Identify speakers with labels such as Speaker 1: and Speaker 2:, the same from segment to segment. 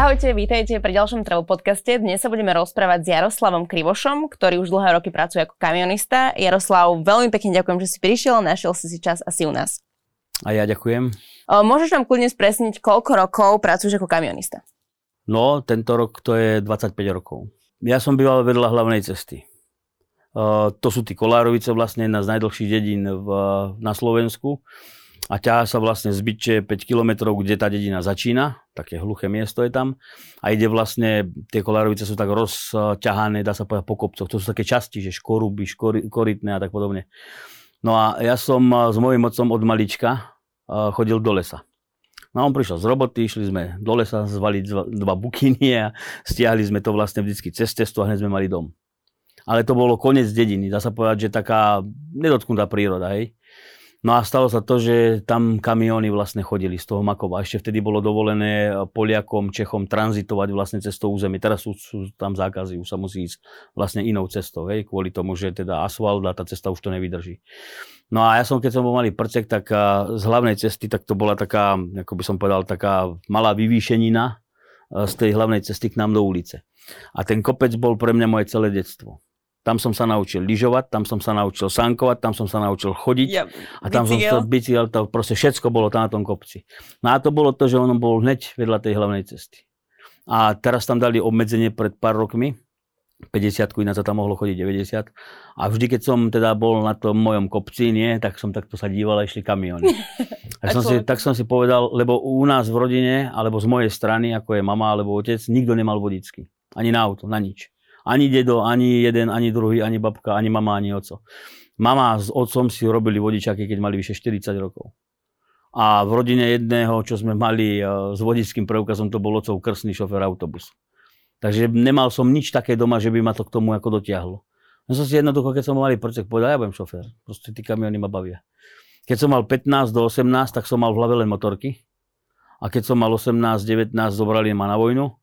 Speaker 1: Ahojte, vítajte pri ďalšom travel podcaste. Dnes sa budeme rozprávať s Jaroslavom Krivošom, ktorý už dlhé roky pracuje ako kamionista. Jaroslav, veľmi pekne ďakujem, že si prišiel, našiel si si čas asi u nás.
Speaker 2: A ja ďakujem.
Speaker 1: Môžeš nám kľudne spresniť, koľko rokov pracuješ ako kamionista?
Speaker 2: No, tento rok to je 25 rokov. Ja som býval vedľa hlavnej cesty. To sú tí Kolárovice, vlastne jedna z najdlhších dedín v, na Slovensku a ťahá sa vlastne z Byče 5 km, kde tá dedina začína, také hluché miesto je tam a ide vlastne, tie kolárovice sú tak rozťahané, dá sa povedať po kopcoch, to sú také časti, že škoruby, škori, korytné a tak podobne. No a ja som s mojím otcom od malička chodil do lesa. No on prišiel z roboty, išli sme do lesa zvaliť dva bukiny a stiahli sme to vlastne vždycky cez cestu a hneď sme mali dom. Ale to bolo koniec dediny, dá sa povedať, že taká nedotknutá príroda, hej. No a stalo sa to, že tam kamióny vlastne chodili z toho Makova. Ešte vtedy bolo dovolené Poliakom, Čechom tranzitovať vlastne cez to územie. Teraz sú, sú tam zákazy, už sa musí ísť vlastne inou cestou, hej, kvôli tomu, že teda asfalt a tá cesta už to nevydrží. No a ja som, keď som bol malý prcek, tak z hlavnej cesty, tak to bola taká, ako by som povedal, taká malá vyvýšenina z tej hlavnej cesty k nám do ulice. A ten kopec bol pre mňa moje celé detstvo. Tam som sa naučil lyžovať, tam som sa naučil sankovať, tam som sa naučil chodiť ja, a tam bicykel. som sa bicykel, to proste všetko bolo tam na tom kopci. No a to bolo to, že on bol hneď vedľa tej hlavnej cesty. A teraz tam dali obmedzenie pred pár rokmi, 50 ináč sa tam mohlo chodiť 90. A vždy, keď som teda bol na tom mojom kopci, nie, tak som takto sa díval a išli kamiony. tak, som si, tak som si povedal, lebo u nás v rodine, alebo z mojej strany, ako je mama alebo otec, nikto nemal vodičky. Ani na auto, na nič. Ani dedo, ani jeden, ani druhý, ani babka, ani mama, ani oco. Mama s otcom si robili vodičaky, keď mali vyše 40 rokov. A v rodine jedného, čo sme mali e, s vodičským preukazom, to bol otcov krsný šofer autobusu. Takže nemal som nič také doma, že by ma to k tomu ako dotiahlo. Ja som si jednoducho, keď som mali prcek, povedal, ja budem šofér. Proste tí kamiony ma bavia. Keď som mal 15 do 18, tak som mal v hlave len motorky. A keď som mal 18, 19, zobrali ma na vojnu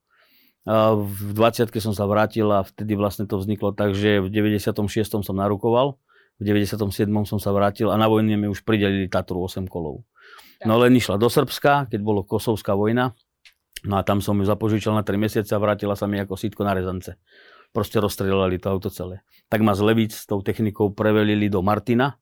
Speaker 2: v 20 som sa vrátil a vtedy vlastne to vzniklo tak, že v 96. som narukoval, v 97. som sa vrátil a na vojne mi už pridelili Tatru 8 kolov. No len išla do Srbska, keď bolo Kosovská vojna, no a tam som ju zapožičal na 3 mesiace a vrátila sa mi ako sítko na rezance. Proste rozstrelali to auto celé. Tak ma z Levíc s tou technikou prevelili do Martina,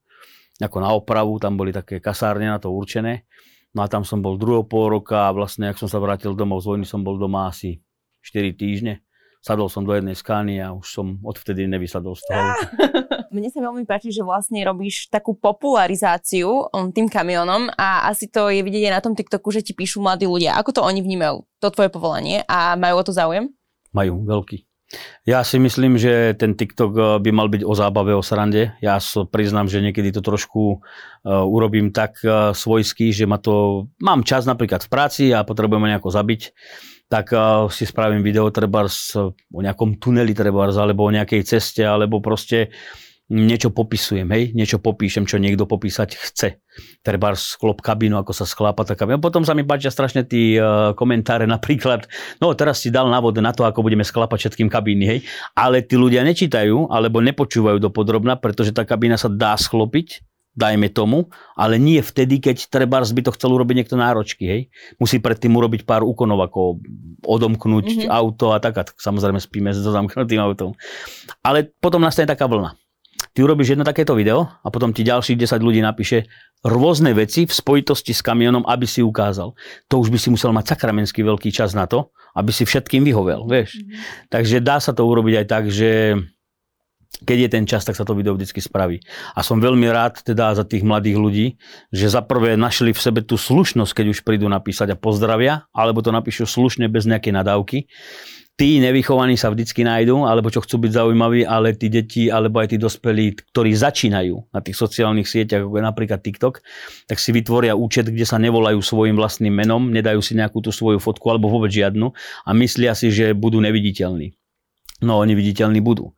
Speaker 2: ako na opravu, tam boli také kasárne na to určené. No a tam som bol druhého pol roka a vlastne, ak som sa vrátil domov z vojny, som bol doma asi 4 týždne. Sadol som do jednej skány a už som odvtedy nevysadol z toho.
Speaker 1: Mne sa veľmi páči, že vlastne robíš takú popularizáciu um, tým kamionom a asi to je vidieť aj na tom TikToku, že ti píšu mladí ľudia. Ako to oni vnímajú, to tvoje povolanie a majú o to záujem?
Speaker 2: Majú, veľký. Ja si myslím, že ten TikTok uh, by mal byť o zábave, o srande. Ja so priznám, že niekedy to trošku uh, urobím tak uh, svojský, že ma to... Mám čas napríklad v práci a potrebujem nejako zabiť tak uh, si spravím video treba o nejakom tuneli treba alebo o nejakej ceste, alebo proste niečo popisujem, hej, niečo popíšem, čo niekto popísať chce. Treba sklop kabínu, ako sa sklápa tá kabína. Potom sa mi páčia strašne tí uh, komentáre, napríklad, no teraz si dal návod na to, ako budeme sklápať všetkým kabíny, hej, ale tí ľudia nečítajú, alebo nepočúvajú do podrobna, pretože tá kabína sa dá sklopiť, dajme tomu, ale nie vtedy, keď treba by to chcel urobiť niekto náročky, hej. Musí predtým urobiť pár úkonov, ako odomknúť mm-hmm. auto a tak, a samozrejme spíme so zamknutým autom. Ale potom nastane taká vlna. Ty urobíš jedno takéto video a potom ti ďalších 10 ľudí napíše rôzne veci v spojitosti s kamionom, aby si ukázal. To už by si musel mať sakramenský veľký čas na to, aby si všetkým vyhovel, vieš. Mm-hmm. Takže dá sa to urobiť aj tak, že keď je ten čas, tak sa to video vždy spraví. A som veľmi rád teda za tých mladých ľudí, že za prvé našli v sebe tú slušnosť, keď už prídu napísať a pozdravia, alebo to napíšu slušne bez nejakej nadávky. Tí nevychovaní sa vždycky nájdú, alebo čo chcú byť zaujímaví, ale tí deti, alebo aj tí dospelí, ktorí začínajú na tých sociálnych sieťach, ako napríklad TikTok, tak si vytvoria účet, kde sa nevolajú svojim vlastným menom, nedajú si nejakú tú svoju fotku alebo vôbec žiadnu a myslia si, že budú neviditeľní. No, oni viditeľní budú.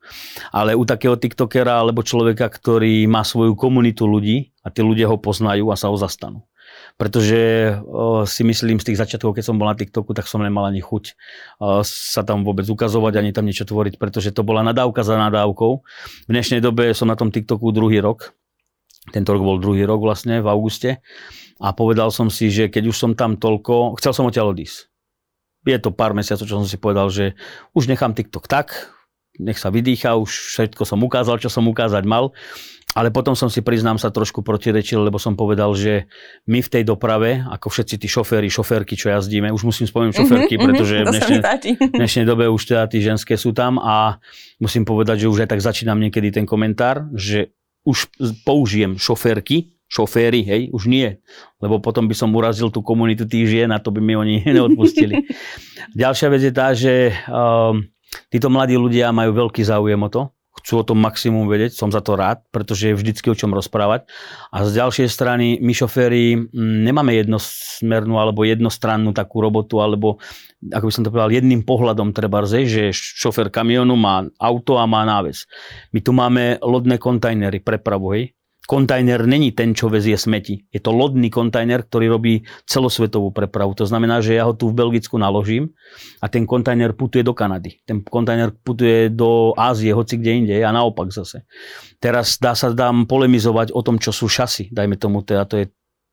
Speaker 2: Ale u takého TikTokera alebo človeka, ktorý má svoju komunitu ľudí a tí ľudia ho poznajú a sa ho zastanú. Pretože si myslím z tých začiatkov, keď som bol na TikToku, tak som nemal ani chuť sa tam vôbec ukazovať, ani tam niečo tvoriť, pretože to bola nadávka za nadávkou. V dnešnej dobe som na tom TikToku druhý rok. Tento rok bol druhý rok vlastne, v auguste. A povedal som si, že keď už som tam toľko, chcel som odtiaľ odísť je to pár mesiacov, čo som si povedal, že už nechám TikTok tak, nech sa vydýcha, už všetko som ukázal, čo som ukázať mal. Ale potom som si, priznám sa, trošku protirečil, lebo som povedal, že my v tej doprave, ako všetci tí šoféry, šoférky, čo jazdíme, už musím spomenúť mhm, šoférky, mm-hmm, pretože v dnešnej, dnešnej dobe už teda tí ženské sú tam a musím povedať, že už aj tak začínam niekedy ten komentár, že už použijem šoférky, šoféry, hej, už nie. Lebo potom by som urazil tú komunitu tých žien a to by mi oni neodpustili. Ďalšia vec je tá, že um, títo mladí ľudia majú veľký záujem o to, chcú o tom maximum vedieť, som za to rád, pretože je vždycky o čom rozprávať. A z ďalšej strany, my šoféry nemáme jednosmernú alebo jednostrannú takú robotu, alebo ako by som to povedal, jedným pohľadom treba že šofér kamionu má auto a má náves. My tu máme lodné kontajnery, prepravu, hej kontajner není ten, čo vezie smeti. Je to lodný kontajner, ktorý robí celosvetovú prepravu. To znamená, že ja ho tu v Belgicku naložím a ten kontajner putuje do Kanady. Ten kontajner putuje do Ázie, hoci kde inde a naopak zase. Teraz dá sa dám polemizovať o tom, čo sú šasy. Dajme tomu, teda to je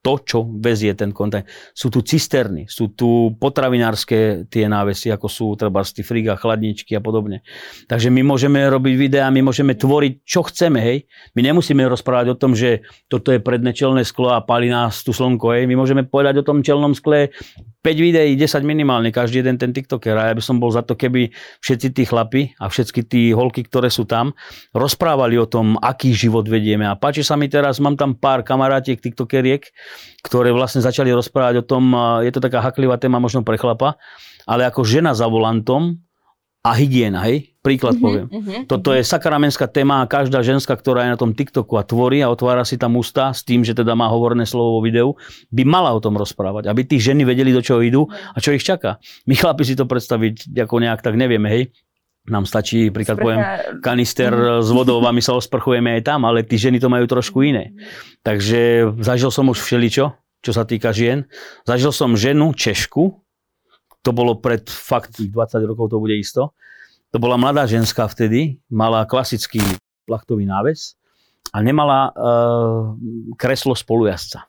Speaker 2: to, čo vezie ten kontajner. Sú tu cisterny, sú tu potravinárske tie návesy, ako sú treba z friga, chladničky a podobne. Takže my môžeme robiť videá, my môžeme tvoriť, čo chceme, hej. My nemusíme rozprávať o tom, že toto je predné čelné sklo a palí nás tu slnko, hej. My môžeme povedať o tom čelnom skle 5 videí, 10 minimálne, každý jeden ten TikToker. A ja by som bol za to, keby všetci tí chlapi a všetky tí holky, ktoré sú tam, rozprávali o tom, aký život vedieme. A páči sa mi teraz, mám tam pár kamarátiek, TikTokeriek, ktoré vlastne začali rozprávať o tom, je to taká haklivá téma možno pre chlapa, ale ako žena za volantom, a hygiena, hej? Príklad mm-hmm, poviem. Mm-hmm, Toto mm-hmm. je sakramenská téma a každá ženská, ktorá je na tom TikToku a tvorí a otvára si tam ústa s tým, že teda má hovorné slovo vo videu, by mala o tom rozprávať, aby tí ženy vedeli, do čoho idú a čo ich čaká. My chlapi si to predstaviť ako nejak tak nevieme, hej? Nám stačí, príklad Sprcha... poviem, kanister s vodou my sa osprchujeme aj tam, ale tí ženy to majú trošku iné. Takže zažil som už všeličo, čo sa týka žien. Zažil som ženu Češku, to bolo pred fakt 20 rokov, to bude isto. To bola mladá ženská vtedy, mala klasický plachtový náves a nemala uh, kreslo spolujazca.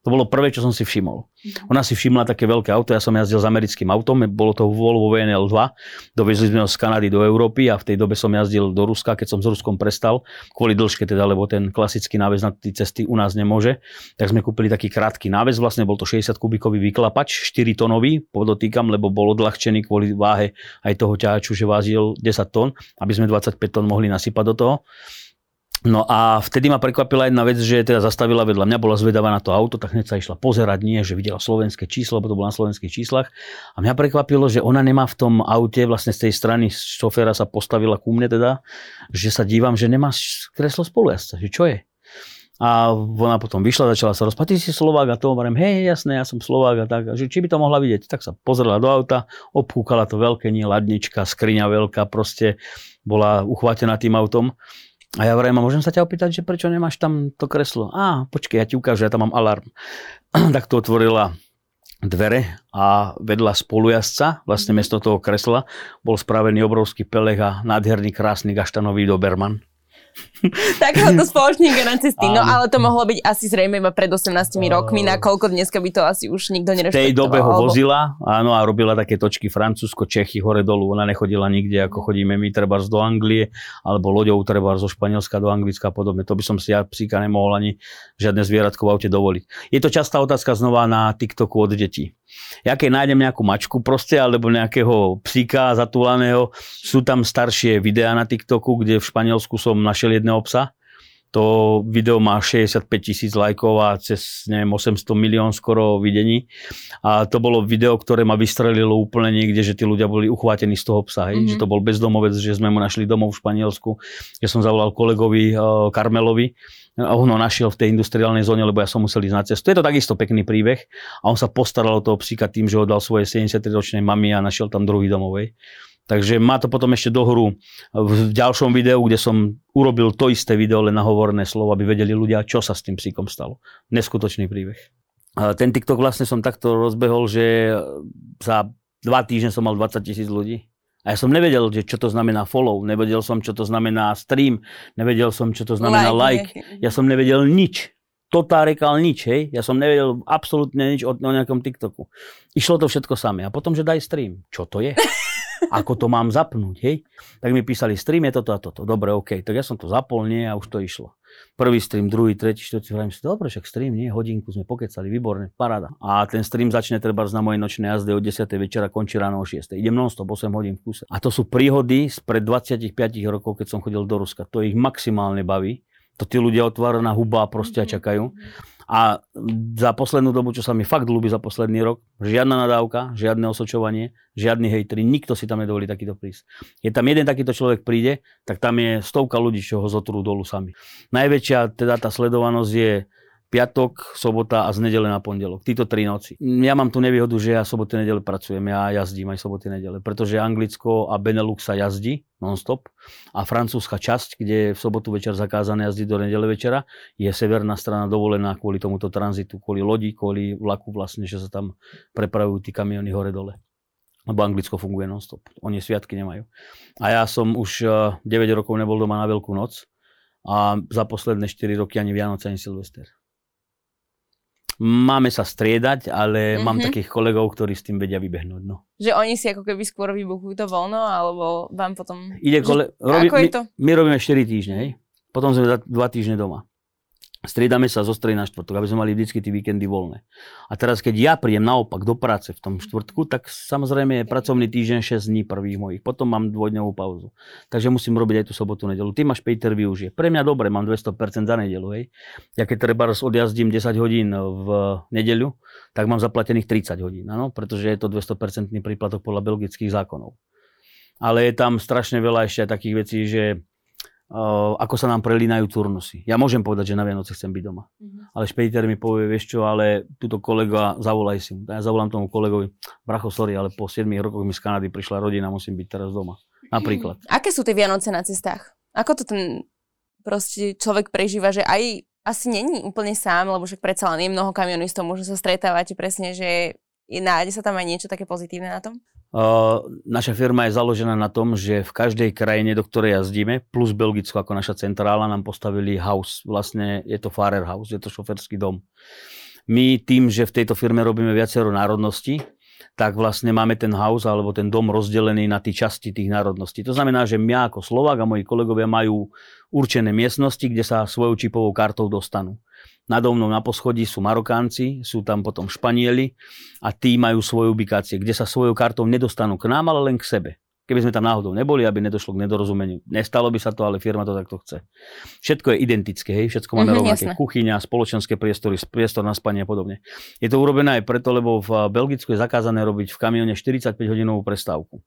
Speaker 2: To bolo prvé, čo som si všimol. Ona si všimla také veľké auto, ja som jazdil s americkým autom, bolo to Volvo VNL 2, dovezli sme ho z Kanady do Európy a v tej dobe som jazdil do Ruska, keď som s Ruskom prestal, kvôli dĺžke teda, lebo ten klasický náväz na tie cesty u nás nemôže, tak sme kúpili taký krátky náväz, vlastne bol to 60 kubikový vyklapač, 4 tonový, podotýkam, lebo bol odľahčený kvôli váhe aj toho ťahaču, že vázil 10 tón, aby sme 25 tón mohli nasypať do toho. No a vtedy ma prekvapila jedna vec, že teda zastavila vedľa mňa, bola zvedavá na to auto, tak hneď sa išla pozerať, nie, že videla slovenské číslo, lebo to bolo na slovenských číslach. A mňa prekvapilo, že ona nemá v tom aute, vlastne z tej strany šoféra sa postavila ku mne teda, že sa dívam, že nemá kreslo spolujazca, že čo je. A ona potom vyšla, začala sa rozpať, ty si Slovák a to hovorím, hej, jasné, ja som Slovák a tak, a že či by to mohla vidieť. Tak sa pozrela do auta, obkúkala to veľké, nie ladnička, skriňa veľká, proste bola uchvátená tým autom. A ja vrajím, môžem sa ťa opýtať, že prečo nemáš tam to kreslo? Á, počkej, ja ti ukážem, ja tam mám alarm. tak to otvorila dvere a vedľa spolujazca, vlastne miesto toho kresla, bol spravený obrovský pelech a nádherný, krásny gaštanový Doberman.
Speaker 1: Takéhoto spoločník nacisty. No ale to mohlo byť asi zrejme iba pred 18 rokmi, nakoľko dneska by to asi už nikto nerešpektoval.
Speaker 2: V tej dobe ho vozila, áno, a robila také točky Francúzsko, Čechy, hore dolu. Ona nechodila nikde, ako chodíme my, treba do Anglie, alebo loďou treba zo Španielska do Anglicka a podobne. To by som si ja psíka nemohol ani žiadne zvieratko v aute dovoliť. Je to častá otázka znova na TikToku od detí. Ja keď nájdem nejakú mačku proste, alebo nejakého psíka zatúlaného, sú tam staršie videá na TikToku, kde v Španielsku som našiel jedného psa, to video má 65 tisíc lajkov a cez neviem, 800 milión skoro videní. A to bolo video, ktoré ma vystrelilo úplne niekde, že tí ľudia boli uchvátení z toho psa. Mm-hmm. Že to bol bezdomovec, že sme mu našli domov v Španielsku. Ja som zavolal kolegovi uh, Karmelovi, ho našiel v tej industriálnej zóne, lebo ja som musel ísť na cestu. Je to takisto pekný príbeh a on sa postaral o toho psíka tým, že ho dal svojej 73-ročnej mami a našiel tam druhý domovej. Takže má to potom ešte dohru v ďalšom videu, kde som urobil to isté video, len na slovo, aby vedeli ľudia, čo sa s tým psíkom stalo. Neskutočný príbeh. Ten TikTok vlastne som takto rozbehol, že za dva týždne som mal 20 tisíc ľudí. A ja som nevedel, že čo to znamená follow, nevedel som, čo to znamená stream, nevedel som, čo to znamená like. like. Ja som nevedel nič. totárikal nič, hej. Ja som nevedel absolútne nič o, o nejakom TikToku. Išlo to všetko samé. A potom, že daj stream. Čo to je? Ako to mám zapnúť, hej? Tak mi písali, stream je toto a toto. Dobre, OK. Tak ja som to zapol, nie, a už to išlo. Prvý stream, druhý, tretí, štvrtý, hovorím si, dobre, však stream, nie, hodinku sme pokecali, výborne, paráda. A ten stream začne treba na mojej nočnej jazde od 10. večera, končí ráno o 6. Idem non-stop 8 hodín v kuse. A to sú príhody spred 25 rokov, keď som chodil do Ruska. To ich maximálne baví to tí ľudia otváraná huba proste a mhm. čakajú. A za poslednú dobu, čo sa mi fakt ľúbi za posledný rok, žiadna nadávka, žiadne osočovanie, žiadny hejtri, nikto si tam nedovolí takýto prísť. Je tam jeden takýto človek príde, tak tam je stovka ľudí, čo ho zotrú dolu sami. Najväčšia teda tá sledovanosť je piatok, sobota a z nedele na pondelok. Títo tri noci. Ja mám tu nevýhodu, že ja soboty nedele pracujem. Ja jazdím aj soboty nedele, pretože Anglicko a Benelux sa jazdí non-stop a francúzska časť, kde je v sobotu večer zakázané jazdiť do nedele večera, je severná strana dovolená kvôli tomuto tranzitu, kvôli lodi, kvôli vlaku vlastne, že sa tam prepravujú tí kamiony hore-dole lebo Anglicko funguje non-stop. Oni sviatky nemajú. A ja som už 9 eh, rokov nebol doma na Veľkú noc a za posledné 4 roky ani Vianoce, ani Silvester. Máme sa striedať, ale mm-hmm. mám takých kolegov, ktorí s tým vedia vybehnúť. No.
Speaker 1: Že oni si ako keby skôr vybuchujú to voľno, alebo vám potom...
Speaker 2: Ide kole... Robí... Ako my, je to? My robíme 4 týždne, hej? Potom sme 2 týždne doma. Striedame sa zo stredy na štvrtok, aby sme mali vždy tie víkendy voľné. A teraz, keď ja prídem naopak do práce v tom štvrtku, tak samozrejme je pracovný týždeň 6 dní prvých mojich. Potom mám dvojdňovú pauzu. Takže musím robiť aj tú sobotu, nedelu. Ty máš Peter využije. Pre mňa dobre, mám 200% za nedelu. Hej. Ja keď treba odjazdím 10 hodín v nedeľu, tak mám zaplatených 30 hodín. Ano? Pretože je to 200% príplatok podľa belgických zákonov. Ale je tam strašne veľa ešte takých vecí, že ako sa nám prelínajú turnusy. Ja môžem povedať, že na Vianoce chcem byť doma. Mm-hmm. Ale špediter mi povie, vieš čo, ale túto kolega, zavolaj si. Ja zavolám tomu kolegovi, bracho, sorry, ale po 7 rokoch mi z Kanady prišla rodina, musím byť teraz doma. Napríklad.
Speaker 1: Mm. Aké sú tie Vianoce na cestách? Ako to ten proste človek prežíva, že aj asi není úplne sám, lebo však predsa len je mnoho kamionistov, možno sa stretávate presne, že nájde sa tam aj niečo také pozitívne na tom?
Speaker 2: Uh, naša firma je založená na tom, že v každej krajine, do ktorej jazdíme, plus Belgicko ako naša centrála, nám postavili house. Vlastne je to Farer house, je to šoferský dom. My tým, že v tejto firme robíme viacero národností, tak vlastne máme ten house alebo ten dom rozdelený na tie časti tých národností. To znamená, že mňa ako Slovak a moji kolegovia majú určené miestnosti, kde sa svojou čipovou kartou dostanú. Nado mnou na poschodí sú Marokánci, sú tam potom Španieli a tí majú svoje ubikácie, kde sa svojou kartou nedostanú k nám, ale len k sebe. Keby sme tam náhodou neboli, aby nedošlo k nedorozumeniu. Nestalo by sa to, ale firma to takto chce. Všetko je identické, hej? všetko máme mm-hmm, rovnaké. Jasné. Kuchyňa, spoločenské priestory, priestor na spanie a podobne. Je to urobené aj preto, lebo v Belgicku je zakázané robiť v kamióne 45 hodinovú prestávku.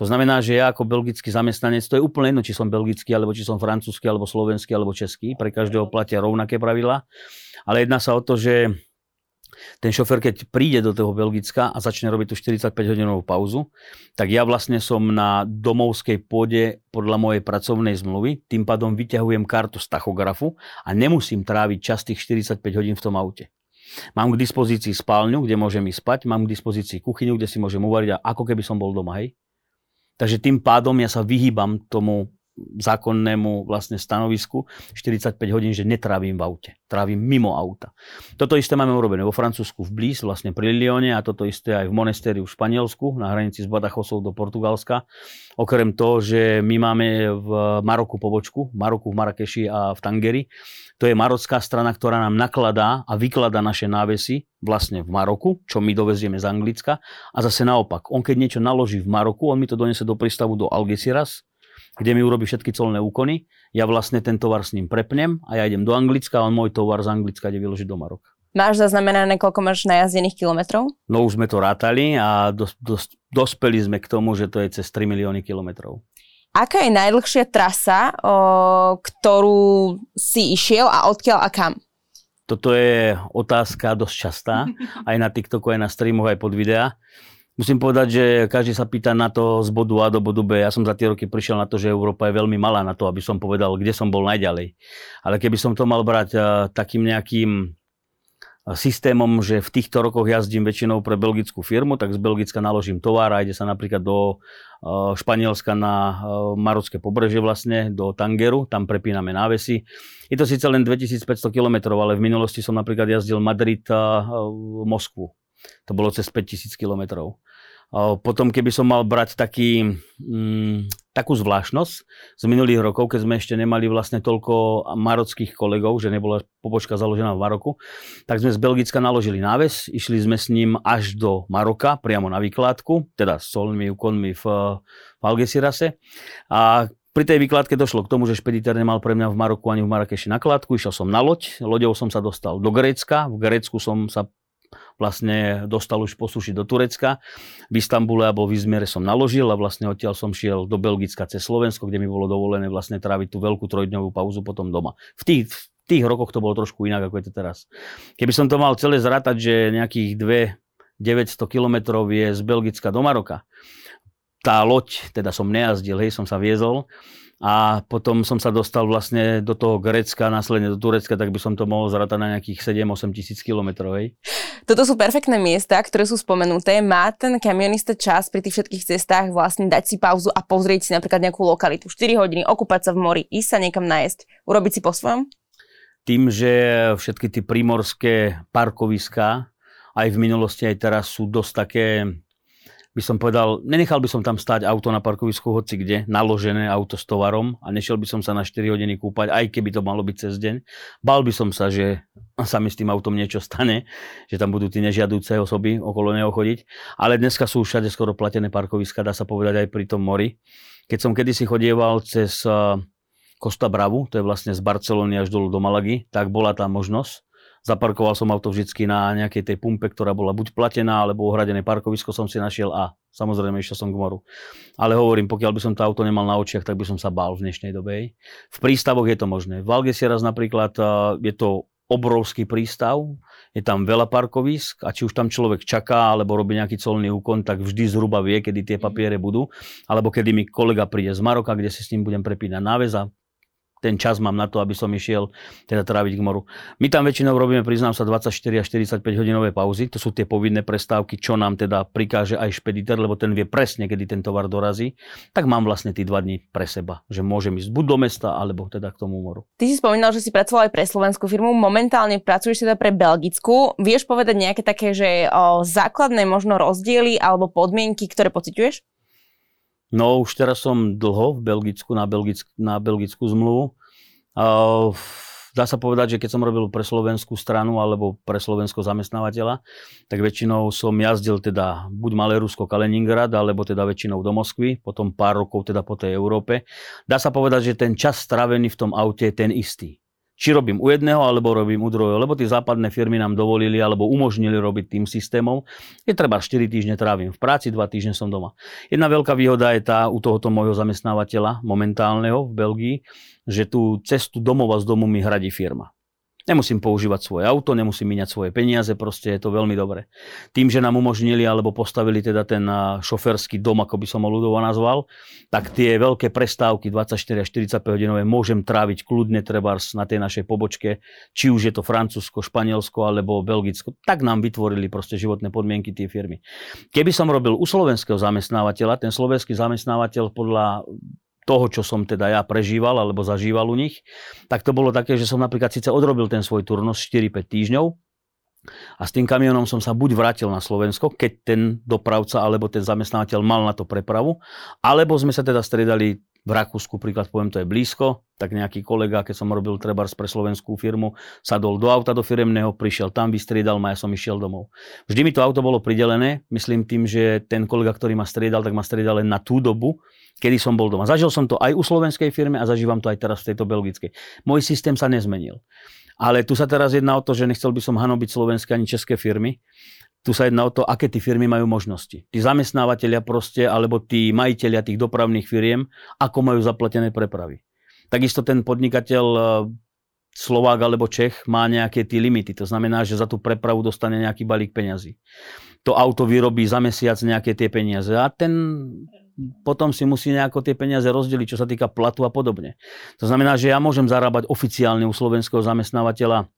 Speaker 2: To znamená, že ja ako belgický zamestnanec, to je úplne jedno, či som belgický, alebo či som francúzsky, alebo slovenský, alebo český, pre každého platia rovnaké pravidlá. Ale jedná sa o to, že ten šofer, keď príde do toho Belgicka a začne robiť tú 45-hodinovú pauzu, tak ja vlastne som na domovskej pôde podľa mojej pracovnej zmluvy, tým pádom vyťahujem kartu z tachografu a nemusím tráviť čas tých 45 hodín v tom aute. Mám k dispozícii spálňu, kde môžem ísť spať, mám k dispozícii kuchyňu, kde si môžem uvariť a ako keby som bol doma, hej. Takže tým pádom ja sa vyhýbam tomu zákonnému vlastne stanovisku 45 hodín, že netrávim v aute. Trávim mimo auta. Toto isté máme urobené vo Francúzsku v Blíz, vlastne pri Lione a toto isté aj v monestériu v Španielsku, na hranici s Badachosou do Portugalska. Okrem toho, že my máme v Maroku pobočku, v Maroku, v Marrakeši a v Tangeri. To je marocká strana, ktorá nám nakladá a vykladá naše návesy vlastne v Maroku, čo my dovezieme z Anglicka. A zase naopak, on keď niečo naloží v Maroku, on mi to donese do prístavu do Algeciras, kde mi urobí všetky colné úkony. Ja vlastne ten tovar s ním prepnem a ja idem do Anglicka a on môj tovar z Anglicka ide vyložiť do Maroka.
Speaker 1: Máš zaznamenané, koľko máš najazdených kilometrov?
Speaker 2: No už sme to rátali a dos, dos, dospeli sme k tomu, že to je cez 3 milióny kilometrov.
Speaker 1: Aká je najdlhšia trasa, o, ktorú si išiel a odkiaľ a kam?
Speaker 2: Toto je otázka dosť častá, aj na TikToku, aj na streamoch, aj pod videá. Musím povedať, že každý sa pýta na to z bodu A do bodu B. Ja som za tie roky prišiel na to, že Európa je veľmi malá na to, aby som povedal, kde som bol najďalej. Ale keby som to mal brať uh, takým nejakým systémom, že v týchto rokoch jazdím väčšinou pre belgickú firmu, tak z Belgicka naložím tovar a ide sa napríklad do uh, Španielska na marocké pobrežie vlastne, do Tangeru, tam prepíname návesy. Je to síce len 2500 km, ale v minulosti som napríklad jazdil Madrid Moskvu. To bolo cez 5000 km. Potom, keby som mal brať taký, mm, takú zvláštnosť z minulých rokov, keď sme ešte nemali vlastne toľko marockých kolegov, že nebola pobočka založená v Maroku, tak sme z Belgicka naložili náves, išli sme s ním až do Maroka, priamo na výkladku, teda s solnými úkonmi v, v Algesirase. A pri tej výkladke došlo k tomu, že špediter nemal pre mňa v Maroku ani v Marrakeši nakladku, išiel som na loď, loďou som sa dostal do Grécka, v Grécku som sa vlastne dostal už posušiť do Turecka. V Istambule alebo v Izmere som naložil a vlastne odtiaľ som šiel do Belgicka cez Slovensko, kde mi bolo dovolené vlastne tráviť tú veľkú trojdňovú pauzu potom doma. V tých, v tých rokoch to bolo trošku inak, ako je to teraz. Keby som to mal celé zrátať, že nejakých 2 900 kilometrov je z Belgicka do Maroka, tá loď, teda som nejazdil, hej, som sa viezol, a potom som sa dostal vlastne do toho Grécka, následne do Turecka, tak by som to mohol zrátať na nejakých 7-8 tisíc kilometrov.
Speaker 1: Toto sú perfektné miesta, ktoré sú spomenuté. Má ten kamionista čas pri tých všetkých cestách vlastne dať si pauzu a pozrieť si napríklad nejakú lokalitu. 4 hodiny, okúpať sa v mori, ísť sa niekam nájsť, urobiť si po svojom?
Speaker 2: Tým, že všetky tie primorské parkoviská aj v minulosti, aj teraz sú dosť také by som povedal, nenechal by som tam stať auto na parkovisku hoci kde, naložené auto s tovarom a nešiel by som sa na 4 hodiny kúpať, aj keby to malo byť cez deň. Bal by som sa, že sa mi s tým autom niečo stane, že tam budú tí nežiadúce osoby okolo neho chodiť. Ale dneska sú všade skoro platené parkoviska, dá sa povedať aj pri tom mori. Keď som kedysi chodieval cez Costa Bravu, to je vlastne z Barcelony až dolu do Malagy, tak bola tá možnosť Zaparkoval som auto vždycky na nejakej tej pumpe, ktorá bola buď platená, alebo ohradené parkovisko som si našiel a samozrejme išiel som k moru. Ale hovorím, pokiaľ by som to auto nemal na očiach, tak by som sa bál v dnešnej dobe. V prístavoch je to možné. V Algeciras napríklad je to obrovský prístav, je tam veľa parkovisk a či už tam človek čaká alebo robí nejaký colný úkon, tak vždy zhruba vie, kedy tie papiere budú, alebo kedy mi kolega príde z Maroka, kde si s ním budem prepínať náveza, ten čas mám na to, aby som išiel teda tráviť k moru. My tam väčšinou robíme, priznám sa, 24 až 45 hodinové pauzy, to sú tie povinné prestávky, čo nám teda prikáže aj špediter, lebo ten vie presne, kedy ten tovar dorazí, tak mám vlastne tí dva dní pre seba, že môžem ísť buď do mesta, alebo teda k tomu moru.
Speaker 1: Ty si spomínal, že si pracoval aj pre slovenskú firmu, momentálne pracuješ teda pre belgickú. Vieš povedať nejaké také, že o, základné možno rozdiely alebo podmienky, ktoré pociťuješ?
Speaker 2: No už teraz som dlho v Belgicku na, Belgick, na belgickú zmluvu. Uh, dá sa povedať, že keď som robil pre slovenskú stranu alebo pre slovenského zamestnávateľa, tak väčšinou som jazdil teda buď Malé Rusko, Kaliningrad, alebo teda väčšinou do Moskvy, potom pár rokov teda po tej Európe. Dá sa povedať, že ten čas strávený v tom aute je ten istý či robím u jedného, alebo robím u druhého, lebo tie západné firmy nám dovolili alebo umožnili robiť tým systémom. Je treba 4 týždne trávim v práci, 2 týždne som doma. Jedna veľká výhoda je tá u tohoto môjho zamestnávateľa momentálneho v Belgii, že tú cestu domova z domu mi hradí firma. Nemusím používať svoje auto, nemusím míňať svoje peniaze, proste je to veľmi dobre. Tým, že nám umožnili alebo postavili teda ten šoferský dom, ako by som ho ľudovo nazval, tak tie veľké prestávky 24 až 45 hodinové môžem tráviť kľudne trebárs na tej našej pobočke, či už je to Francúzsko, Španielsko alebo Belgicko. Tak nám vytvorili proste životné podmienky tie firmy. Keby som robil u slovenského zamestnávateľa, ten slovenský zamestnávateľ podľa toho, čo som teda ja prežíval alebo zažíval u nich, tak to bolo také, že som napríklad síce odrobil ten svoj turnus 4-5 týždňov a s tým kamionom som sa buď vrátil na Slovensko, keď ten dopravca alebo ten zamestnávateľ mal na to prepravu, alebo sme sa teda striedali v Rakúsku, príklad poviem, to je blízko, tak nejaký kolega, keď som robil trebárs pre slovenskú firmu, sadol do auta do firemného, prišiel tam, vystriedal ma, ja som išiel domov. Vždy mi to auto bolo pridelené, myslím tým, že ten kolega, ktorý ma striedal, tak ma striedal len na tú dobu, kedy som bol doma. Zažil som to aj u slovenskej firmy a zažívam to aj teraz v tejto belgickej. Môj systém sa nezmenil. Ale tu sa teraz jedná o to, že nechcel by som hanobiť slovenské ani české firmy. Tu sa jedná o to, aké tí firmy majú možnosti. Tí zamestnávateľia proste, alebo tí majiteľia tých dopravných firiem, ako majú zaplatené prepravy. Takisto ten podnikateľ e, Slovák alebo Čech má nejaké tie limity. To znamená, že za tú prepravu dostane nejaký balík peňazí. To auto vyrobí za mesiac nejaké tie peniaze. A ten potom si musí nejako tie peniaze rozdeliť, čo sa týka platu a podobne. To znamená, že ja môžem zarábať oficiálne u slovenského zamestnávateľa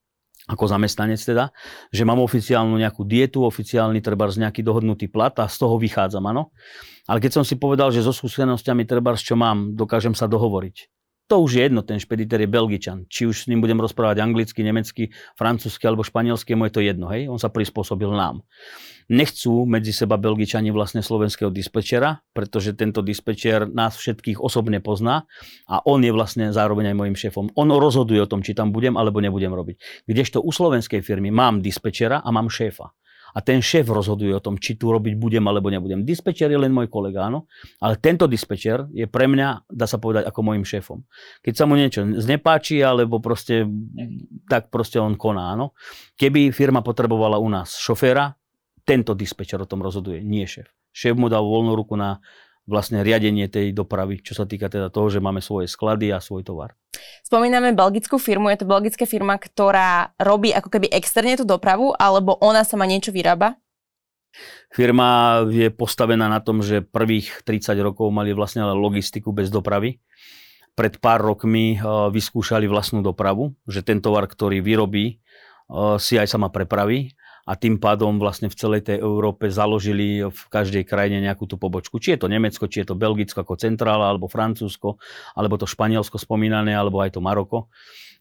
Speaker 2: ako zamestnanec teda, že mám oficiálnu nejakú dietu, oficiálny treba z nejaký dohodnutý plat a z toho vychádzam, áno. Ale keď som si povedal, že so skúsenosťami treba, čo mám, dokážem sa dohovoriť to už je jedno, ten špediter je Belgičan. Či už s ním budem rozprávať anglicky, nemecky, francúzsky alebo španielsky, mu je to jedno, hej? On sa prispôsobil nám. Nechcú medzi seba Belgičani vlastne slovenského dispečera, pretože tento dispečer nás všetkých osobne pozná a on je vlastne zároveň aj môjim šéfom. On rozhoduje o tom, či tam budem alebo nebudem robiť. Kdežto u slovenskej firmy mám dispečera a mám šéfa a ten šéf rozhoduje o tom, či tu robiť budem alebo nebudem. Dispečer je len môj kolega, áno, ale tento dispečer je pre mňa, dá sa povedať, ako môjim šéfom. Keď sa mu niečo znepáči, alebo proste, tak proste on koná, áno. Keby firma potrebovala u nás šoféra, tento dispečer o tom rozhoduje, nie šéf. Šéf mu dal voľnú ruku na vlastne riadenie tej dopravy, čo sa týka teda toho, že máme svoje sklady a svoj tovar.
Speaker 1: Spomíname belgickú firmu, je to belgická firma, ktorá robí ako keby externe tú dopravu, alebo ona sama niečo vyrába?
Speaker 2: Firma je postavená na tom, že prvých 30 rokov mali vlastne logistiku bez dopravy. Pred pár rokmi eh, vyskúšali vlastnú dopravu, že ten tovar, ktorý vyrobí, eh, si aj sama prepraví a tým pádom vlastne v celej tej Európe založili v každej krajine nejakú tú pobočku. Či je to Nemecko, či je to Belgicko ako centrála, alebo Francúzsko, alebo to Španielsko spomínané, alebo aj to Maroko.